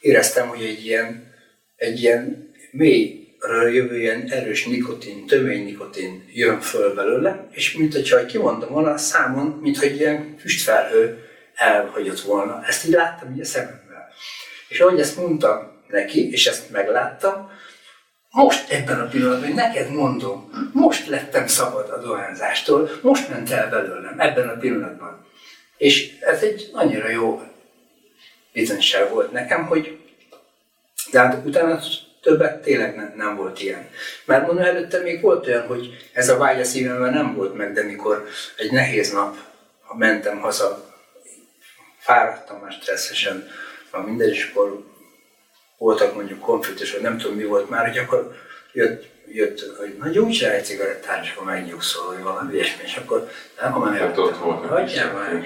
éreztem, hogy egy ilyen, egy ilyen mélyről jövő ilyen erős nikotin, tömény nikotin jön föl belőle, és mint hogyha kimondom volna a számon, mint hogy ilyen füstfelhő elhagyott volna. Ezt így láttam így a szememmel. És ahogy ezt mondtam neki, és ezt megláttam, most ebben a pillanatban, neked mondom, most lettem szabad a dohányzástól, most ment el belőlem, ebben a pillanatban. És ez egy annyira jó bizonyság volt nekem, hogy de hát utána többet tényleg nem, nem volt ilyen. Mert mondom, előtte még volt olyan, hogy ez a vágy a szívemben nem volt meg, de mikor egy nehéz nap, ha mentem haza fáradtam már stresszesen, van minden, és akkor voltak mondjuk konfliktus, vagy nem tudom mi volt már, hogy akkor jött, jött hogy na gyújts rá egy cigarettát, és akkor megnyugszol, hogy valami ilyesmi, és akkor nem, akkor már Hát ott volt a Hagyjál már.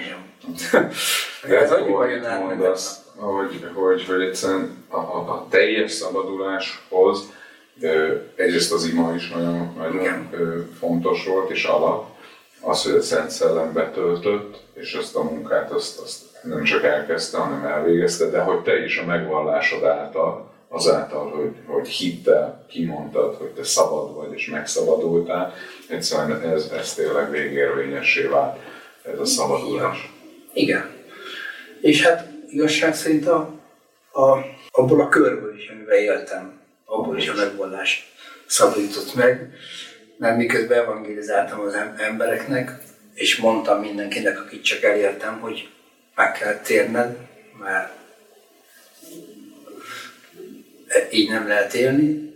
De ez annyi annyi bajod át mondasz, hogy, hogy, hogy egyszerűen a, a, a teljes szabaduláshoz egyrészt az ima is nagyon, nagyon Igen. fontos volt, és alap, az, hogy a Szent Szellem betöltött, és ezt a munkát azt, azt nem csak elkezdte, hanem elvégezte, de hogy te is a megvallásod által, azáltal, hogy, hogy hittel kimondtad, hogy te szabad vagy és megszabadultál, egyszerűen ez, ez tényleg végérvényessé vált, ez a szabadulás. Igen. És hát igazság szerint a, a, abból a körből is, amiben éltem, abból is a megvallás szabadított meg, mert miközben evangelizáltam az em- embereknek, és mondtam mindenkinek, akit csak elértem, hogy meg kell térned, mert így nem lehet élni.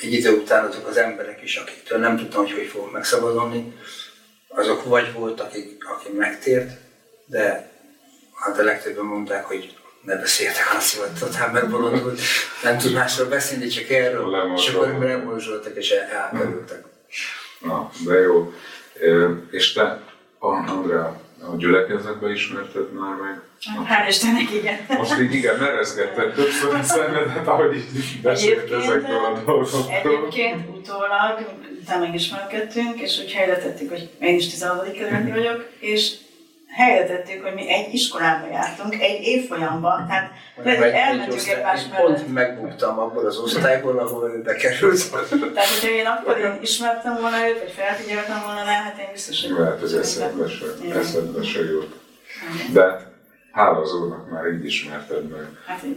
Egy idő után azok az emberek is, akiktől nem tudtam, hogy hogy fogok megszabadulni, azok vagy voltak, akik, aki megtért, de hát a legtöbben mondták, hogy ne beszéltek a szivattatán, megbolondult, nem tud másról beszélni, csak erről, és akkor lemorzsoltak és el- elkerültek. Na, de jó. És te, Andrea, a gyülekezetbe ismerted már meg? Hál' Istennek, igen. Most így igen, merezgetted többször a szemedet, ahogy így beszélt ezekről a dolgokról. egyébként utólag, utána megismerkedtünk, és úgy helyre tettük, hogy én is 16. kerületi vagyok, és helyre tettük, hogy mi egy iskolába jártunk, egy évfolyamban, tehát lehet, hogy elmentünk egymás mellett. Pont megbuktam abból az osztályból, ahol ő bekerült. Tehát, hogyha én akkor én ismertem volna őt, vagy felfigyeltem volna rá, hát én biztos, hogy... Lehet, hogy eszedbe se, eszedbe se jut. De hála az úrnak már így ismerted meg. Hát így.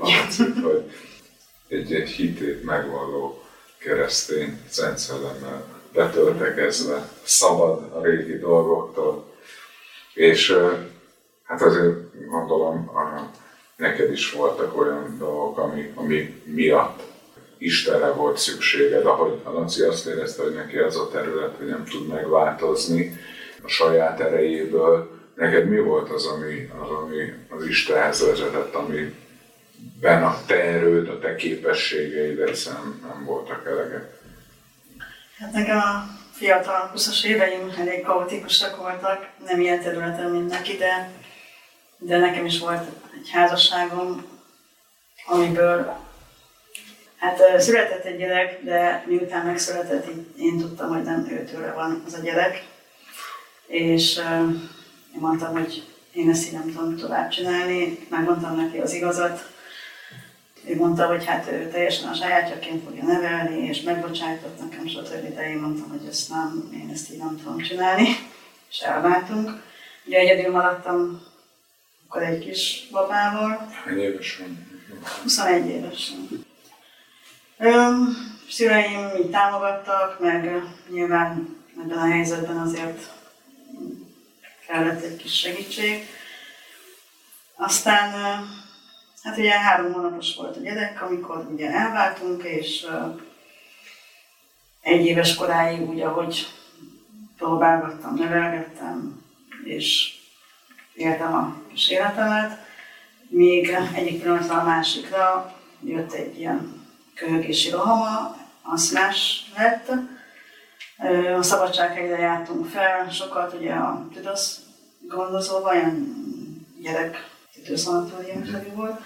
Hogy egy, egy hitét megvalló keresztény Szent Szellemmel betöltekezve, szabad a régi dolgoktól. És hát azért gondolom, a, neked is voltak olyan dolgok, ami, ami miatt Istenre volt szükséged, ahogy a Laci azt érezte, hogy neki az a terület, hogy nem tud megváltozni a saját erejéből. Neked mi volt az, ami az, ami az Istenhez vezetett, ami ben a te erőd, a te képességeid egyszerűen nem voltak elegek. Hát nekem a fiatal 20-as éveim elég kaotikusak voltak, nem ilyen területen, mint neki, de, de nekem is volt egy házasságom, amiből hát született egy gyerek, de miután megszületett, én tudtam, hogy nem őtőle van az a gyerek, és én mondtam, hogy én ezt így nem tudom tovább csinálni, megmondtam neki az igazat, ő mondta, hogy hát ő teljesen a sajátjaként fogja nevelni, és megbocsájtott nekem, stb. De én mondtam, hogy ezt nem, én ezt így nem tudom csinálni, és elváltunk. Ugye egyedül maradtam akkor egy kis babával, Hány éves van? 21 évesen. Öm, szüleim így támogattak, meg nyilván ebben a helyzetben azért kellett egy kis segítség. Aztán, hát ugye három hónapos volt a gyerek, amikor ugye elváltunk, és egy éves koráig úgy, ahogy próbálgattam, nevelgettem, és éltem a kis életemet, még egyik pillanatról a másikra jött egy ilyen köhögési rohama, aszmás lett. A szabadsághegyre jártunk fel, sokat ugye a tüdősz gondozóval, ilyen gyerek tüdőszanatóriumszerű volt.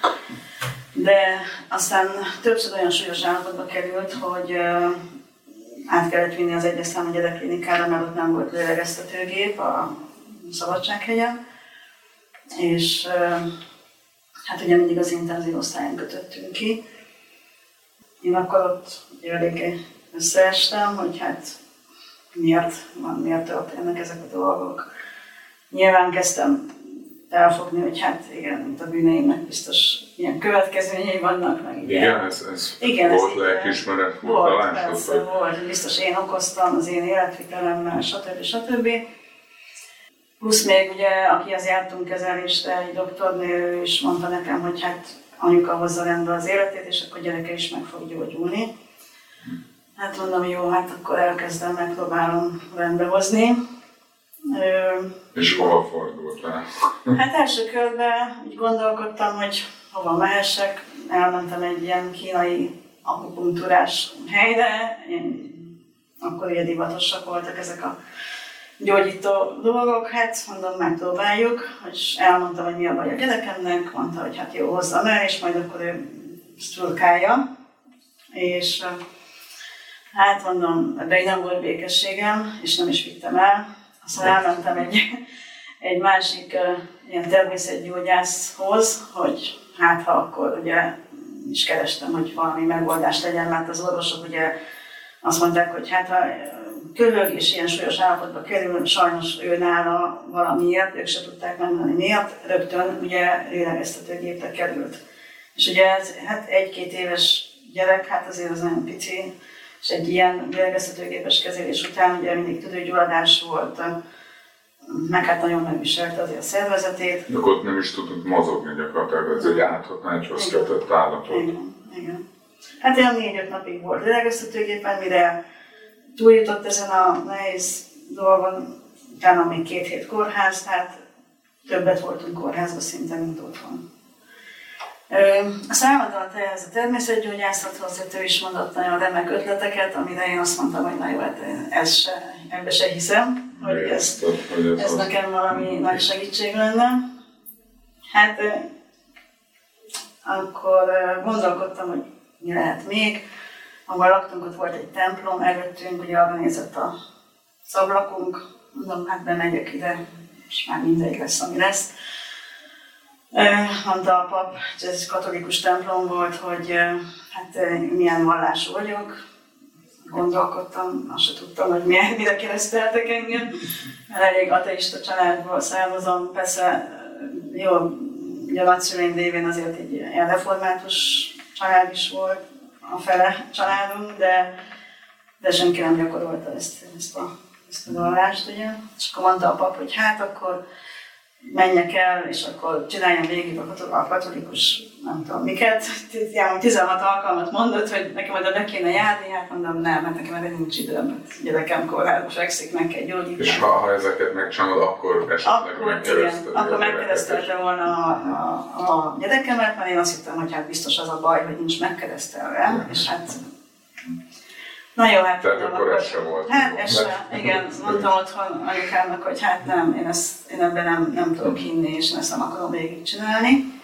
De aztán többször olyan súlyos állapotba került, hogy át kellett vinni az egyes számú gyerekklinikára, mert ott nem volt lélegeztetőgép a szabadsághegyen. És hát ugye mindig az intenzív osztályon kötöttünk ki. Én akkor ott eléggé összeestem, hogy hát miért van, miért történnek ezek a dolgok. Nyilván kezdtem elfogni, hogy hát igen, mint a bűneimnek biztos ilyen következményei vannak, meg ugye. Igen, ez, ez Igen, volt így, lelkiismeret, Volt, furdalásod, persze, vagy volt, biztos én okoztam az én életvitelemmel, stb. stb. Plusz még ugye, akihez jártunk kezelésre, egy doktornő is mondta nekem, hogy hát anyuka hozza rendbe az életét, és akkor gyereke is meg fog gyógyulni. Hát mondom, jó, hát akkor elkezdem, megpróbálom rendbe hozni. És hova fordultál? Hát első körben úgy gondolkodtam, hogy hova mehessek. Elmentem egy ilyen kínai akupunktúrás helyre, én, akkor ugye divatosak voltak ezek a gyógyító dolgok, hát mondom, megpróbáljuk, és elmondtam, hogy mi a baj a gyerekemnek, mondta, hogy hát jó, hozzam el, és majd akkor ő szturkálja, és hát mondom, ebben nem volt békességem, és nem is vittem el, aztán elmentem egy, egy másik ilyen természetgyógyászhoz, hogy hát ha akkor ugye is kerestem, hogy valami megoldást legyen, mert az orvosok ugye azt mondták, hogy hát ha köhög és ilyen súlyos állapotba kerül, sajnos ő nála valamiért, ők se tudták megmondani miért, rögtön ugye lélegeztetőgépre került. És ugye ez hát egy-két éves gyerek, hát azért az nagyon pici, és egy ilyen lélegeztetőgépes kezelés után ugye mindig tüdőgyulladás volt, meg hát nagyon megviselte azért a szervezetét. De akkor nem is tudott mozogni gyakorlatilag, ez egy áthatnácshoz kötött állapot. Igen, igen. Hát olyan négy-öt napig volt lélegeztetőgépen, mire túljutott ezen a nehéz dolgon, utána még két hét kórház, tehát többet voltunk kórházban szinte, mint otthon. A ez a természetgyógyászathoz, hogy ő is mondott nagyon remek ötleteket, amire én azt mondtam, hogy na jó, hát ez se, ebbe se hiszem, hogy, ez, ez, nekem valami nagy segítség lenne. Hát akkor gondolkodtam, hogy mi lehet még. Ahol laktunk, ott volt egy templom, előttünk, ugye arra nézett a szablakunk, mondom, hát bemegyek ide, és már mindegy lesz, ami lesz. Mondta a pap, ez katolikus templom volt, hogy hát milyen vallású vagyok. Gondolkodtam, azt sem tudtam, hogy milyen, mire kereszteltek engem, mert elég ateista családból származom. Persze, jó, ugye a nagyszüleim lévén azért egy ilyen református család is volt, a fele családunk, de, de senki nem gyakorolta ezt, ezt, a, ezt a vallást, ugye. És akkor mondta a pap, hogy hát akkor menjek el, és akkor csináljam végig a katolikus, nem tudom miket, 16 alkalmat mondott, hogy nekem oda be kéne járni, hát mondom, nem, mert nekem erre nincs időm, mert gyerekem kórházba fekszik, meg kell gyógyítani. És ha, ha ezeket megcsinálod, akkor esetleg akkor, igen, akkor megkeresztelte volna a, a, a gyerekemet, mert én azt hittem, hogy hát biztos az a baj, hogy nincs megkeresztelve, és hát Na jó, hát Tehát akkor ez sem volt. Hát ez sem, igen. Mondtam otthon anyukámnak, hogy hát nem, én, ezt, én ebben nem, nem tudok hinni, és ezt nem akarom végigcsinálni.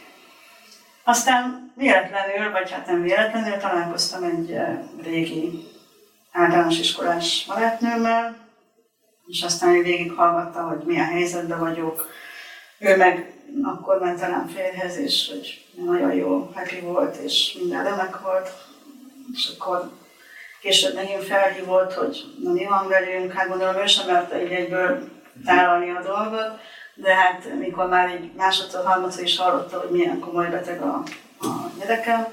Aztán véletlenül, vagy hát nem véletlenül találkoztam egy eh, régi általános iskolás barátnőmmel, és aztán ő végighallgatta, hogy milyen helyzetben vagyok. Ő meg akkor ment rám férjhez, és hogy nagyon jó happy volt, és minden remek volt. És akkor Később megint felhívott, hogy na mi van velünk, hát gondolom ő sem merte egy egyből tálalni a dolgot, de hát mikor már egy másodszor, harmadszor is hallotta, hogy milyen komoly beteg a, a gyerekem,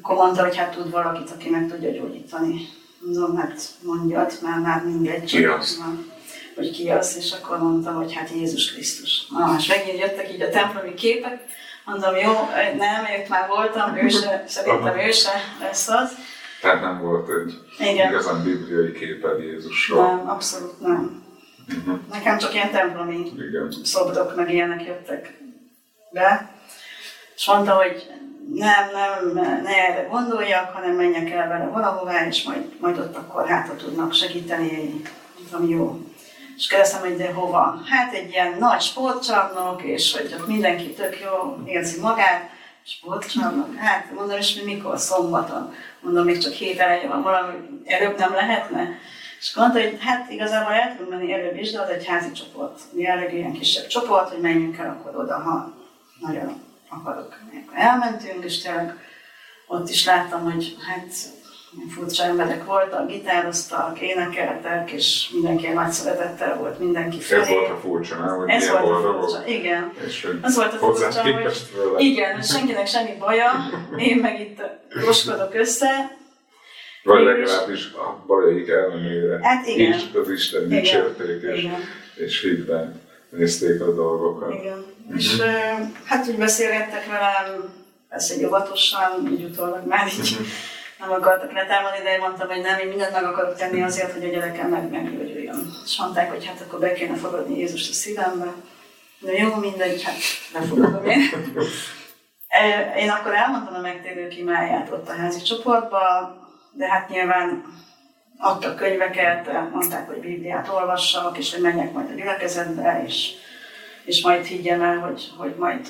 akkor mondta, hogy hát tud valakit, aki meg tudja gyógyítani. Mondom, hát mondjad, mert már mindegy. Ki az? Van, hogy ki az, és akkor mondtam, hogy hát Jézus Krisztus. Na, és megint jöttek így a templomi képek, mondom, jó, nem, őt már voltam, ő se, szerintem ő se lesz az. Tehát nem volt egy Igen. igazán bibliai képed Jézusról. Nem, abszolút nem. Uh-huh. Nekem csak ilyen templomi Igen. szobrok, meg ilyenek jöttek be. És mondta, hogy nem, nem, ne erre gondoljak, hanem menjek el vele valahová, és majd, majd ott akkor hát, tudnak segíteni, ami jó. És kérdeztem, hogy de hova? Hát egy ilyen nagy sportcsarnok, és hogy ott mindenki tök jó érzi magát, sportcsarnok, hát mondom, és mi mikor szombaton? mondom, még csak hét eleje van, valami előbb nem lehetne. És mondta, hogy hát igazából el tudunk menni előbb is, de az egy házi csoport. Elég ilyen kisebb csoport, hogy menjünk el akkor oda, ha nagyon akarok. Elmentünk, és tényleg ott is láttam, hogy hát furcsa emberek voltak, gitároztak, énekeltek, és mindenki nagy szeretettel volt mindenki felé. Ez volt a furcsa, nem? Hogy Ez volt a furcsa, igen. És az volt a furcsa, hogy igen, senkinek semmi baja, én meg itt roskodok össze. Vagy legalábbis a bajaik ellenére hát igen. is az Isten dicsérték, és, és hitben nézték a dolgokat. Igen. Mm-hmm. És hát úgy beszélgettek velem, persze egy óvatosan, így utólag már így mm-hmm nem akartak letámadni, de én mondtam, hogy nem, én mindent meg akarok tenni azért, hogy a gyerekem meg meggyógyuljon. És mondták, hogy hát akkor be kéne fogadni Jézust a szívembe. De jó, mindegy, hát befogadom én. [laughs] Én akkor elmondtam a megtérő imáját ott a házi csoportban, de hát nyilván adtak könyveket, mondták, hogy Bibliát olvassak, és hogy menjek majd a gyülekezetbe, és, és majd higgyem el, hogy, hogy majd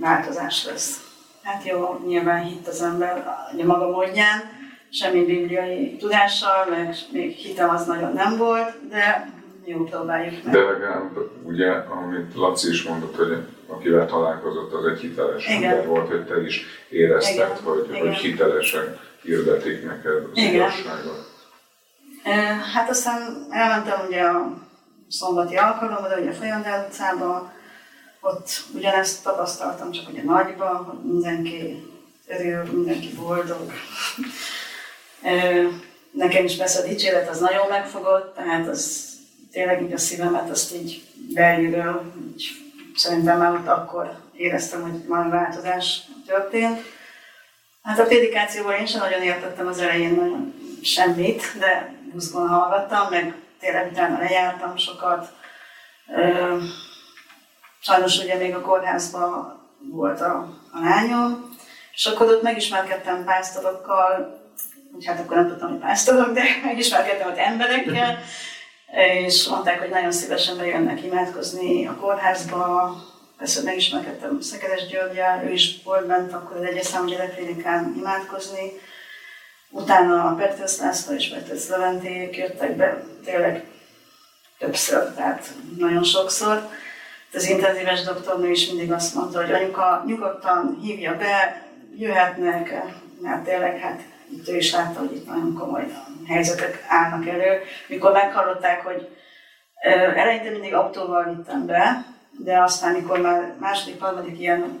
változás lesz. Hát jó, nyilván hitt az ember a maga módján, semmi bibliai tudással, meg még hitem az nagyon nem volt, de jó, próbáljuk meg. De legalább ugye, amit Laci is mondott, hogy akivel találkozott, az egy hiteles Igen. ember volt, hogy te is érezted, Igen. Hogy, Igen. hogy hitelesen hirdetik neked az Igen. igazságot. Hát aztán elmentem ugye a szombati alkalomra, ugye a Folyandel utcába, ott ugyanezt tapasztaltam, csak ugye nagyban, hogy mindenki örül, mindenki boldog. Nekem is persze a dicséret az nagyon megfogott, tehát az tényleg így a szívemet azt így belülről, így szerintem már ott akkor éreztem, hogy valami változás történt. Hát a prédikációból én sem nagyon értettem az elején nagyon semmit, de buszban hallgattam, meg tényleg utána lejártam sokat. Sajnos ugye még a kórházban volt a, a lányom, és akkor ott megismerkedtem pásztorokkal, hát akkor nem tudtam, hogy pásztorok, de [laughs] megismerkedtem ott emberekkel, és mondták, hogy nagyon szívesen bejönnek imádkozni a kórházba, persze megismerkedtem Szekeres Györgyel, ő is volt bent akkor az egyes számú gyerekklinikán imádkozni, utána a Petrus László és Petrus Leventék jöttek be tényleg többször, tehát nagyon sokszor. Az intenzíves doktornő is mindig azt mondta, hogy anyuka nyugodtan hívja be, jöhetnek, mert tényleg hát itt ő is látta, hogy itt nagyon komoly helyzetek állnak elő. Mikor meghallották, hogy eleinte mindig autóval vittem be, de aztán, mikor már második, harmadik ilyen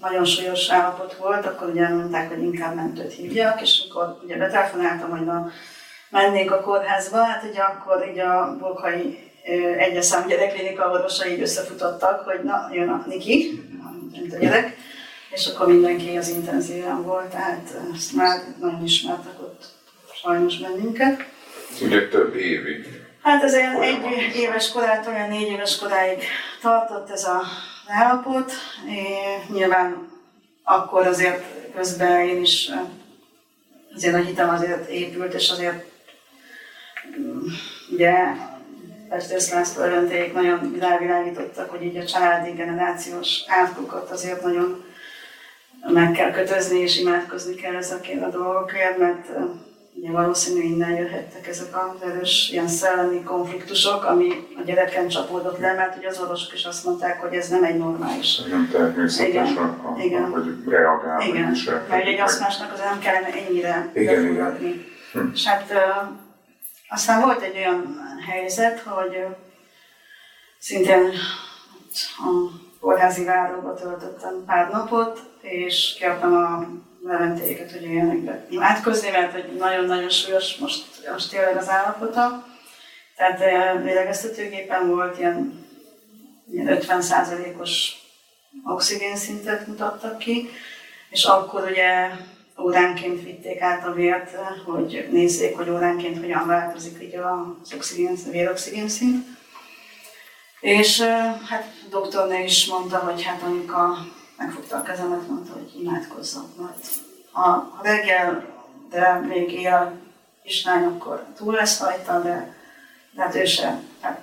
nagyon súlyos állapot volt, akkor ugye mondták, hogy inkább mentőt hívjak, és akkor ugye betelefonáltam, hogy na, mennék a kórházba, hát ugye akkor így a Bokai egyes szám gyerekklinika orvosai így összefutottak, hogy na, jön a Niki, mint a gyerek, és akkor mindenki az intenzíven volt, tehát ezt már nagyon ismertek ott sajnos bennünket. Ugye több évig. Hát ez olyan egy éves korától olyan négy éves koráig tartott ez a állapot. Nyilván akkor azért közben én is azért a hitem azért épült, és azért mm, ugye Pestész László örönték nagyon rávilágítottak, hogy így a családi generációs átkokat azért nagyon meg kell kötözni és imádkozni kell ezekért a dolgokért, mert ugye valószínű innen jöhettek ezek az erős ilyen szellemi konfliktusok, ami a gyereken csapódott le, mert ugye az orvosok is azt mondták, hogy ez nem egy normális. Nem természetes, igen, a, a, igen. hogy reagál. Igen, mert egy aszmásnak az nem kellene ennyire igen, igen. Hm. És hát aztán volt egy olyan helyzet, hogy szintén a kórházi váróba töltöttem pár napot, és kértem a leventéket, hogy jöjjenek be imádkozni, mert hogy nagyon-nagyon súlyos most, most tényleg az állapota. Tehát lélegeztetőgépen volt ilyen, ilyen 50%-os oxigénszintet mutattak ki, és akkor ugye óránként vitték át a vért, hogy nézzék, hogy óránként hogyan változik így az oxigén, a véroxigénszint. És hát a doktornő is mondta, hogy hát anyuka megfogta a kezemet, mondta, hogy imádkozzak majd. Ha reggel, de még él kislány, akkor túl lesz rajta, de, de hát ő sem. Hát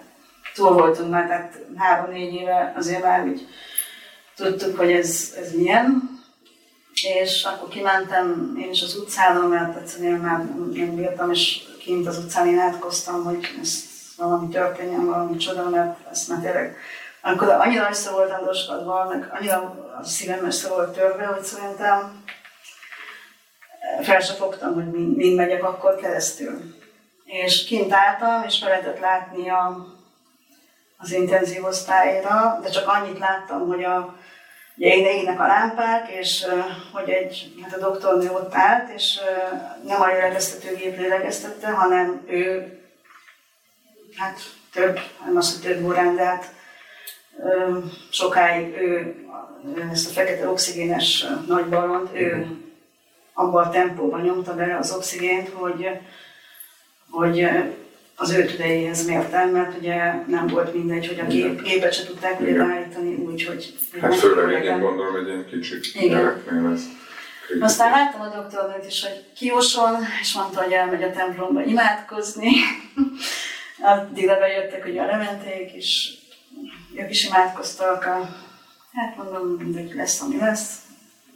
túl voltunk már, tehát három-négy éve azért már úgy tudtuk, hogy ez, ez milyen. És akkor kimentem én is az utcára, mert egyszerűen már én bírtam, és kint az utcán én átkoztam, hogy ez valami történjen, valami csoda, mert ezt már tényleg akkor annyira össze voltam roskadva, meg annyira a szívem össze volt törve, hogy szerintem fel se fogtam, hogy mind, mind megyek akkor keresztül. És kint álltam, és fel lehetett látni a, az intenzív osztályra, de csak annyit láttam, hogy a, ugye égnek a lámpák, és hogy egy, hát a doktornő ott állt, és nem a lélegeztetőgép lélegeztette, hanem ő, hát több, nem azt, hogy több órán, de hát sokáig ő ezt a fekete oxigénes nagy ballont, ő abban a tempóban nyomta be az oxigént, hogy, hogy az ő tüdejéhez mértem, mert ugye nem volt mindegy, hogy a gép, gépet se tudták ugye beállítani úgy, hogy... Hát főleg én gondolom, hogy egy kicsit gyereknél ez kritikus. Aztán láttam a doktornőt is, hogy kiosol, és mondta, hogy elmegy a templomba imádkozni. [laughs] Addigra bejöttek, hogy a lementék, és ők is imádkoztak. A, hát mondom, mindegy lesz, ami lesz.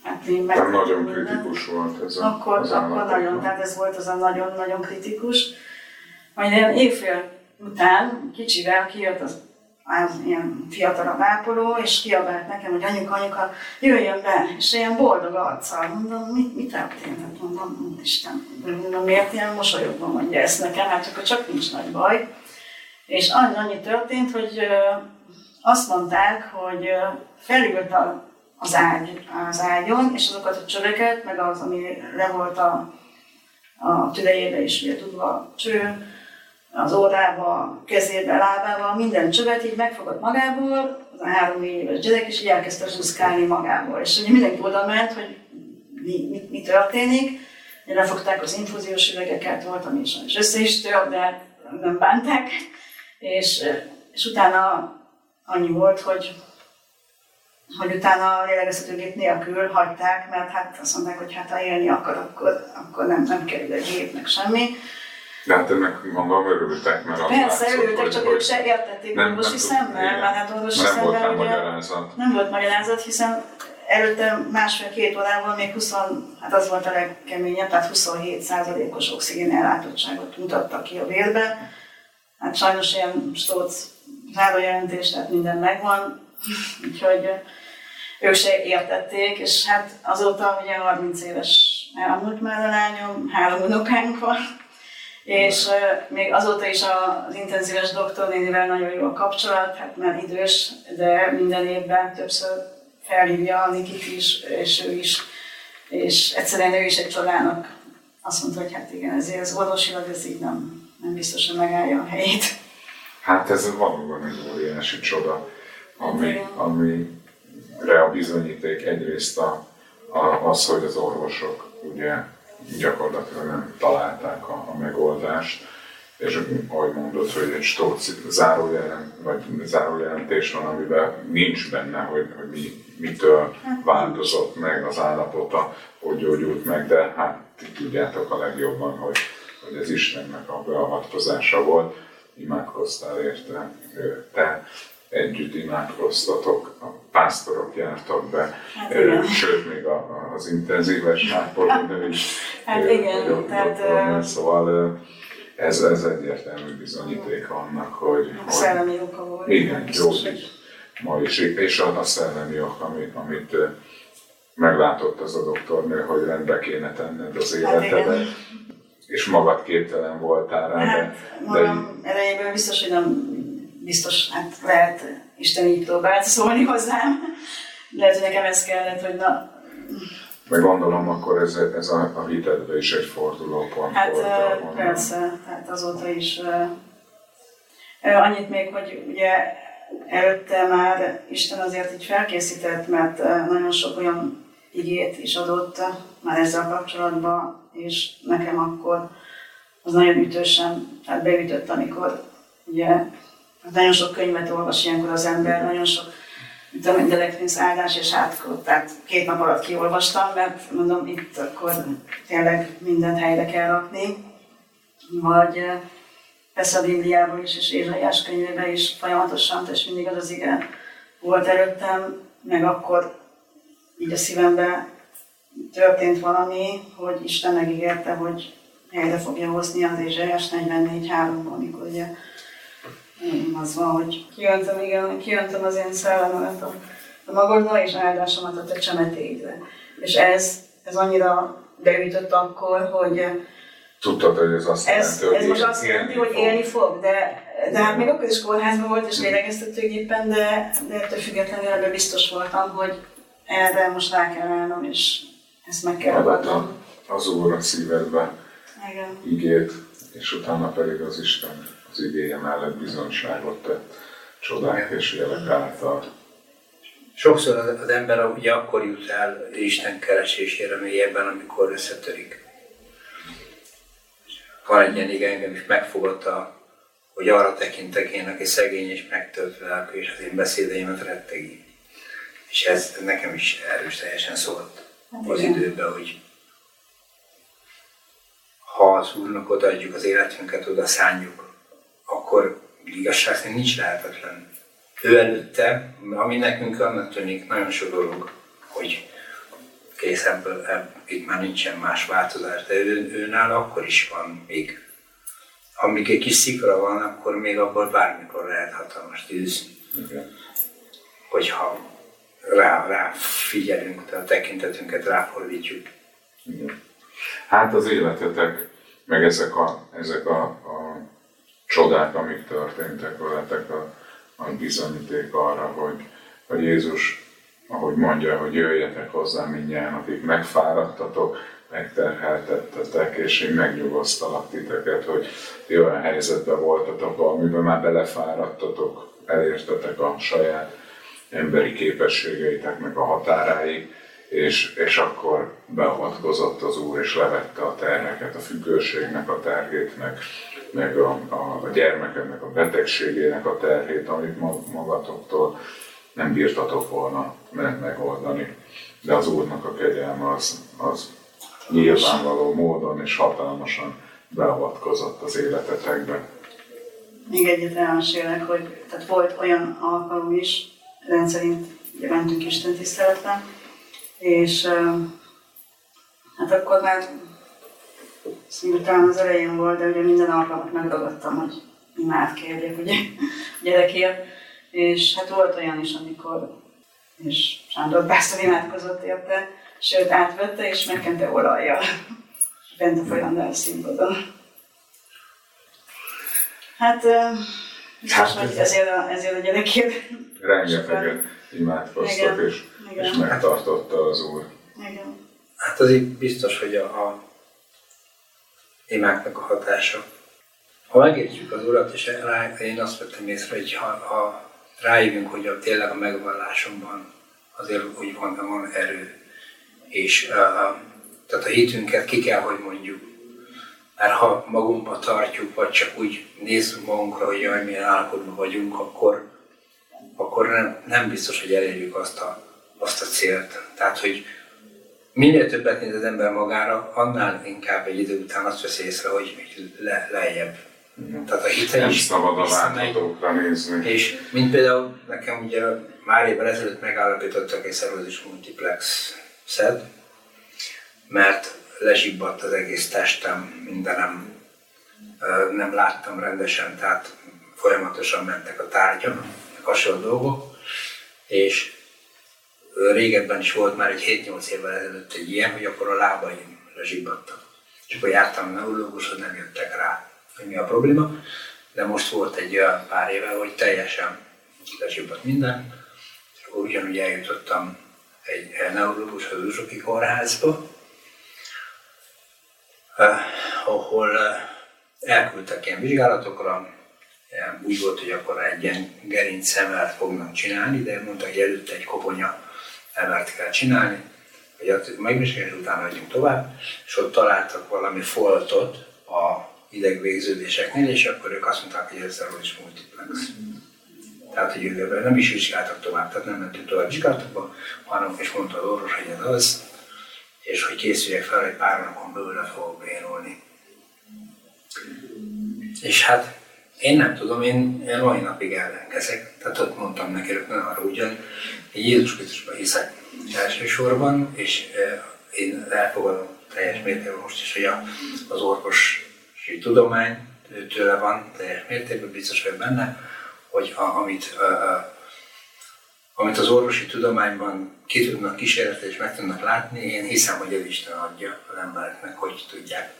Hát én meg nagyon kritikus volt ez a, Akkor, az akkor nagyon, tehát ez volt az a nagyon-nagyon kritikus. Majd ilyen évfél után kicsivel kijött az, az ilyen fiatalabb ápoló, és kiabált nekem, hogy anyuka, anyuka, jöjjön be, és ilyen boldog arccal. Mondom, mit, mit történt? Hát mondom, Isten, mondom, miért ilyen mosolyogva mondja ezt nekem, hát akkor csak nincs nagy baj. És annyi, annyi történt, hogy azt mondták, hogy felült az, ágy, az ágyon, és azokat a csöveket, meg az, ami le volt a, a tüdejébe is ugye tudva cső, az órába, kezébe, lábába, minden csövet így megfogott magából, az a három éves gyerek, és így elkezdte zsuszkálni magából. És ugye mindenki oda ment, hogy mi, mi, mi történik. Lefogták az infúziós üvegeket, voltam is, és össze is tört, de nem bánták. És, és utána annyi volt, hogy hogy utána a lélegeztetőgép nélkül hagyták, mert hát azt mondták, hogy hát ha élni akar, akkor, akkor nem, nem kerül a gépnek semmi. De hát ennek mondom, örültek, mert az Persze, örültek, csak ők se értették nem, orvosi szemmel, mert hát orvosi nem szemmel volt ugye, magyarázat. Nem volt magyarázat, hiszen előtte másfél-két órával még 20, hát az volt a legkeményebb, tehát 27%-os oxigén ellátottságot mutattak ki a vérbe. Hát sajnos ilyen stóc zárójelentés, tehát minden megvan, úgyhogy ők se értették, és hát azóta ugye 30 éves elmúlt már a lányom, három unokánk van, és még azóta is az intenzíves doktornénivel nagyon jó a kapcsolat, hát már idős, de minden évben többször felhívja a Nikit is, és ő is, és egyszerűen ő is egy csodának azt mondta, hogy hát igen, ezért az orvosilag ez így nem, nem biztosan megállja a helyét. Hát ez valóban egy óriási csoda, ami, amire a bizonyíték egyrészt a, a, az, hogy az orvosok ugye gyakorlatilag nem találták a, a megoldást, és ahogy mondod, hogy egy stóc zárójelent, vagy zárójelentés van, amiben nincs benne, hogy, hogy mi, mitől hát változott meg az állapota, hogy gyógyult meg, de hát ti tudjátok a legjobban, hogy, hogy ez Istennek a beavatkozása volt. Imádkoztál érte, te együtt imádkoztatok, a pásztorok jártak be, hát sőt, még a, az intenzíves ápolónő is. Hát igen, tehát... Otthon, szóval ez, ez egyértelmű bizonyíték annak, hogy... A szellemi oka volt. Igen, jó ma is. És a, a szellemi ok, amit, amit meglátott az a doktornő, hogy rendbe kéne tenned az hát életedet. Hát és magad képtelen voltál rá. Hát, de, de... elejében biztos, hogy nem biztos, hát lehet Isten így próbált szólni hozzám. Lehet, hogy nekem ez kellett, hogy na... Meg gondolom, akkor ez, ez a, a hitedbe is egy fordulópont hát, volt. Hát persze, tehát azóta is. Annyit még, hogy ugye előtte már Isten azért így felkészített, mert nagyon sok olyan igét is adott már ezzel kapcsolatban, és nekem akkor az nagyon ütősen, tehát beütött, amikor ugye nagyon sok könyvet olvas ilyenkor az ember, nagyon sok tudom, mint Delekrinsz áldás és átkot, tehát két nap alatt kiolvastam, mert mondom, itt akkor tényleg mindent helyre kell rakni. Vagy persze a Bibliában is, és Ézsaiás könyvében is folyamatosan, és mindig az az ige volt előttem, meg akkor így a szívemben történt valami, hogy Isten megígérte, hogy helyre fogja hozni az Ézsaiás 44.3-ban, amikor ugye az van, hogy kijöntöm, igen, kijöntöm az én szellememet a, a magadba, és áldásomat a te csemetéidre. És ez, ez annyira beütött akkor, hogy Tudtad, hogy ez azt ez, jelenti, ez most azt jelenti, hogy élni fog, de, de hát még akkor is kórházban volt, és lélegeztetőgépen, de, de ettől függetlenül ebben biztos voltam, hogy erre most rá kell állnom, és ezt meg kell adnom. Az Úr a szívedbe Igen. ígért, és utána pedig az Isten az igéje mellett bizonyságot tett csodák és jelek által. Sokszor az ember ugye akkor jut el Isten keresésére mélyebben, amikor összetörik. Van egy ilyen igen, engem is megfogott a, hogy arra tekintek én, aki szegény és megtöltve lelkű, és az én beszédeimet rettegi. És ez nekem is erős teljesen szólt Hát az időben, hogy ha az Úrnak odaadjuk az életünket, oda szánjuk, akkor igazság szerint nincs lehetetlen. Ő előtte, ami nekünk annak tűnik nagyon sok dolog, hogy kész ebből, ebb, itt már nincsen más változás, de ő, őnál akkor is van még. Amíg egy kis szikra van, akkor még abból bármikor lehet hatalmas tűz, Igen. hogyha rá, rá figyelünk, a tekintetünket ráfordítjuk. Hát az életetek, meg ezek a, ezek a, a csodák, amik történtek veletek, a, a bizonyíték arra, hogy, hogy Jézus, ahogy mondja, hogy jöjjetek hozzám mindjárt, akik megfáradtatok, megterheltettetek, és én megnyugosztalak titeket, hogy ti olyan helyzetben voltatok, amiben már belefáradtatok, elértetek a saját emberi képességeiteknek a határáig, és, és akkor beavatkozott az Úr, és levette a terheket, a függőségnek a terhét, meg, meg a, a, a gyermekednek a betegségének a terhét, amit ma- magatoktól nem bírtatok volna me- megoldani. De az Úrnak a kegyelme az, az nyilvánvaló módon és hatalmasan beavatkozott az életetekbe. Még egyet elmesélek, hogy tehát volt olyan alkalom is, rendszerint ugye mentünk Isten tiszteletre, és hát akkor már mondjuk talán az elején volt, de ugye minden alkalmat megragadtam, hogy imád kérjek ugye gyerekért, és hát volt olyan is, amikor és Sándor Pásztor imádkozott érte, sőt átvette és megkente olajjal bent a folyandás színpadon. Hát, biztos, Hát hogy ez- ezért a, ezért a gyerekért. Rengeteget imádkoztak, Igen, és, igen. és megtartotta az Úr. Igen. Hát az így biztos, hogy a, a imáknak a hatása. Ha megértjük az Urat, és én azt vettem észre, hogy ha, ha rájövünk, hogy a, tényleg a megvallásomban azért úgy van, van erő, és uh, tehát a hitünket ki kell, hogy mondjuk. Mert ha magunkba tartjuk, vagy csak úgy nézzük magunkra, hogy jaj, milyen állapotban vagyunk, akkor, akkor nem, nem biztos, hogy elérjük azt a, azt a célt. Tehát, hogy minél többet néz az ember magára, annál inkább egy idő után azt veszi észre, hogy le, lejjebb. Tehát a hite Nem is szabad a láthatókra nézni. És mint például nekem ugye már évvel ezelőtt megállapítottak egy szervezés multiplex szed, mert lezsibbadt az egész testem, mindenem, nem láttam rendesen, tehát folyamatosan mentek a tárgyak, hasonló dolgok, és régebben is volt már egy 7-8 évvel ezelőtt egy ilyen, hogy akkor a lábaim lezsibbadtak. És akkor jártam a neurológushoz, nem jöttek rá, hogy mi a probléma, de most volt egy olyan pár éve, hogy teljesen lezsibbadt minden, és akkor ugyanúgy eljutottam egy neurológushoz, az Uzsoki kórházba, eh, ahol eh, elküldtek ilyen vizsgálatokra, Ilyen úgy volt, hogy akkor egy ilyen gerinc szemelt fognak csinálni, de mondták, hogy előtte egy koponya emelt kell csinálni, hogy megvizsgálás utána megyünk tovább, és ott találtak valami foltot a idegvégződéseknél, és akkor ők azt mondták, hogy ez is multiplex. Tehát, hogy ők nem is vizsgáltak tovább, tehát nem mentünk tovább vizsgálatokba, hanem és mondta az orvos, hogy ez az, és hogy készüljek fel, hogy pár napon belül fogok bénulni. És hát én nem tudom, én, én mai napig ellenkezek. Tehát ott mondtam neki rögtön arra ugyan, hogy Jézus Krisztusban hiszek elsősorban, és eh, én elfogadom teljes mértékben most is, hogy az orvosi tudomány tőle van teljes mértékben, biztos vagyok benne, hogy a, amit, a, a, amit az orvosi tudományban ki tudnak kísérletni és meg tudnak látni, én hiszem, hogy ez Isten adja az embereknek, hogy tudják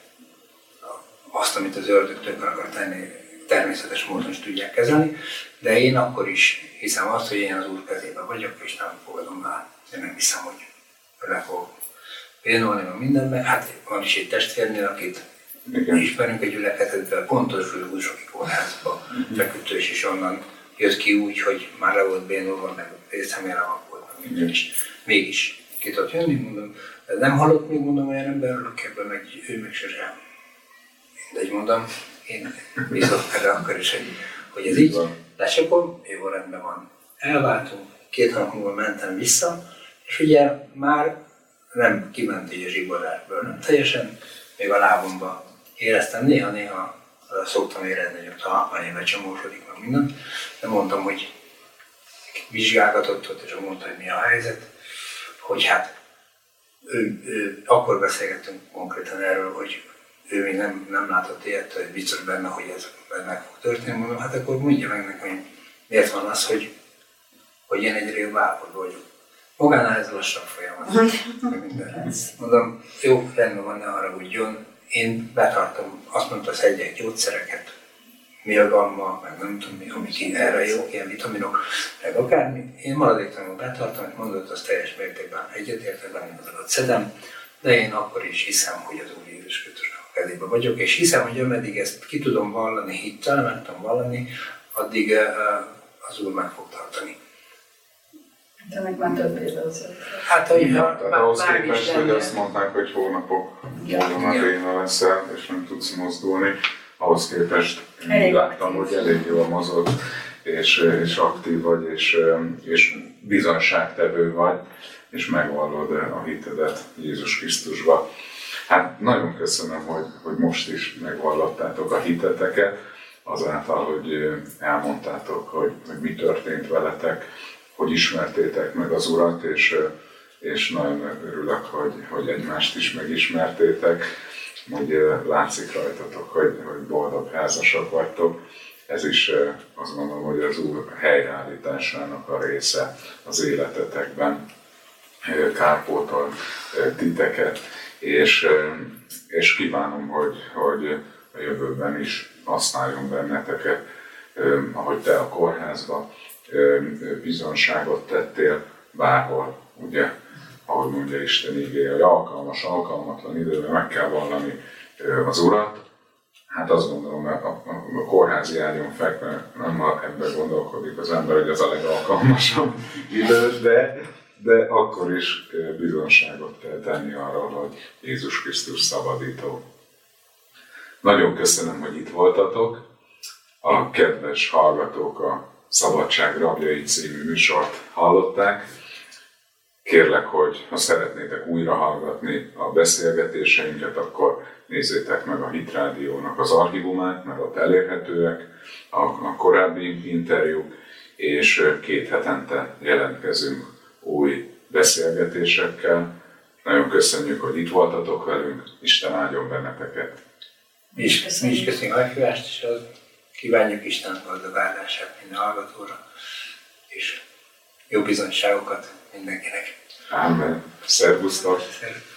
azt, amit az ördög tönkre akar tenni, természetes módon is tudják kezelni, de én akkor is hiszem azt, hogy én az Úr kezében vagyok, és nem fogadom el. Én nem hiszem, hogy le fogok bénulni, meg minden, meg hát van is egy testvérnél, akit Igen. ismerünk egy gyülekezetben, pontos Zsuzsoki kórházba feküdt, és is onnan jött ki úgy, hogy már le volt bénulva, meg részemére volt, meg minden is. Mégis ki tudott jönni, mondom, nem hallott még mondom olyan emberről, ebből meg ő meg sosem. Mindegy mondom, én bízok erre akkor is, hogy, hogy ez így. Lecsakom, jó rendben van. Elváltunk, két hónap múlva mentem vissza, és ugye már nem kiment így a zsiborásból, nem teljesen, még a lábomba éreztem, néha-néha szoktam érezni, hogy a talpányébe csomósodik, meg minden, de mondtam, hogy vizsgálgatott ott, és mondta, hogy mi a helyzet, hogy hát ő, ő, akkor beszélgettünk konkrétan erről, hogy ő még nem, nem látott ilyet, hogy biztos benne, hogy ez meg fog történni. Mondom, hát akkor mondja meg nekem, hogy miért van az, hogy, hogy én egyre jobb állapotban vagyok. Magánál ez lassabb folyamat. [laughs] Mondom, jó, rendben van, ne haragudjon. Én betartom, azt mondta, az egyek gyógyszereket, gamma, meg nem tudom mi, amik erre jó, ilyen vitaminok, meg akármi. Én maradéktalanul betartom, amit mondott, az teljes mértékben egyetértek, benne az szedem, de én akkor is hiszem, hogy az Úr Jézus Krisztusnak a kezébe vagyok, és hiszem, hogy ameddig ezt ki tudom vallani, hittel, meg tudom vallani, addig az Úr meg fog tartani. De meg már több éve azért. Hát, hogy ja, hát, ahhoz képest, hogy azt mondták, hogy hónapok múlva már leszel, és nem tudsz mozdulni, ahhoz képest én láttam, hogy elég jól mozog, és, és aktív vagy, és, és bizonságtevő vagy, és megvallod a hitedet Jézus Krisztusba. Hát nagyon köszönöm, hogy, hogy most is megvallottátok a hiteteket, azáltal, hogy elmondtátok, hogy, hogy mi történt veletek, hogy ismertétek meg az Urat, és, és nagyon örülök, hogy, hogy egymást is megismertétek hogy látszik rajtatok, hogy, hogy boldog házasok vagytok. Ez is azt gondolom, hogy az Úr helyreállításának a része az életetekben. Kárpótol titeket, és, és kívánom, hogy, hogy a jövőben is használjon benneteket, ahogy te a kórházba bizonságot tettél, bárhol, ugye ahogy mondja Isten igéje, hogy alkalmas, alkalmatlan időben meg kell vallani az Urat. Hát azt gondolom, mert a, a, a kórházi ágyon fekve nem ebben gondolkodik az ember, hogy az a legalkalmasabb idő, de, de akkor is bizonságot kell tenni arról, hogy Jézus Krisztus szabadító. Nagyon köszönöm, hogy itt voltatok. A kedves hallgatók a Szabadság Rabjai című műsort hallották. Kérlek, hogy ha szeretnétek újra hallgatni a beszélgetéseinket, akkor nézzétek meg a Hitrádiónak az archívumát, mert ott elérhetőek a, korábbi interjúk, és két hetente jelentkezünk új beszélgetésekkel. Nagyon köszönjük, hogy itt voltatok velünk, Isten áldjon benneteket! Mi is köszönjük, mi is köszönjük a meghívást, és kívánjuk Isten boldog minden hallgatóra, és jó bizonyságokat mindenkinek. Amen. Szervusztok! Szervusztok.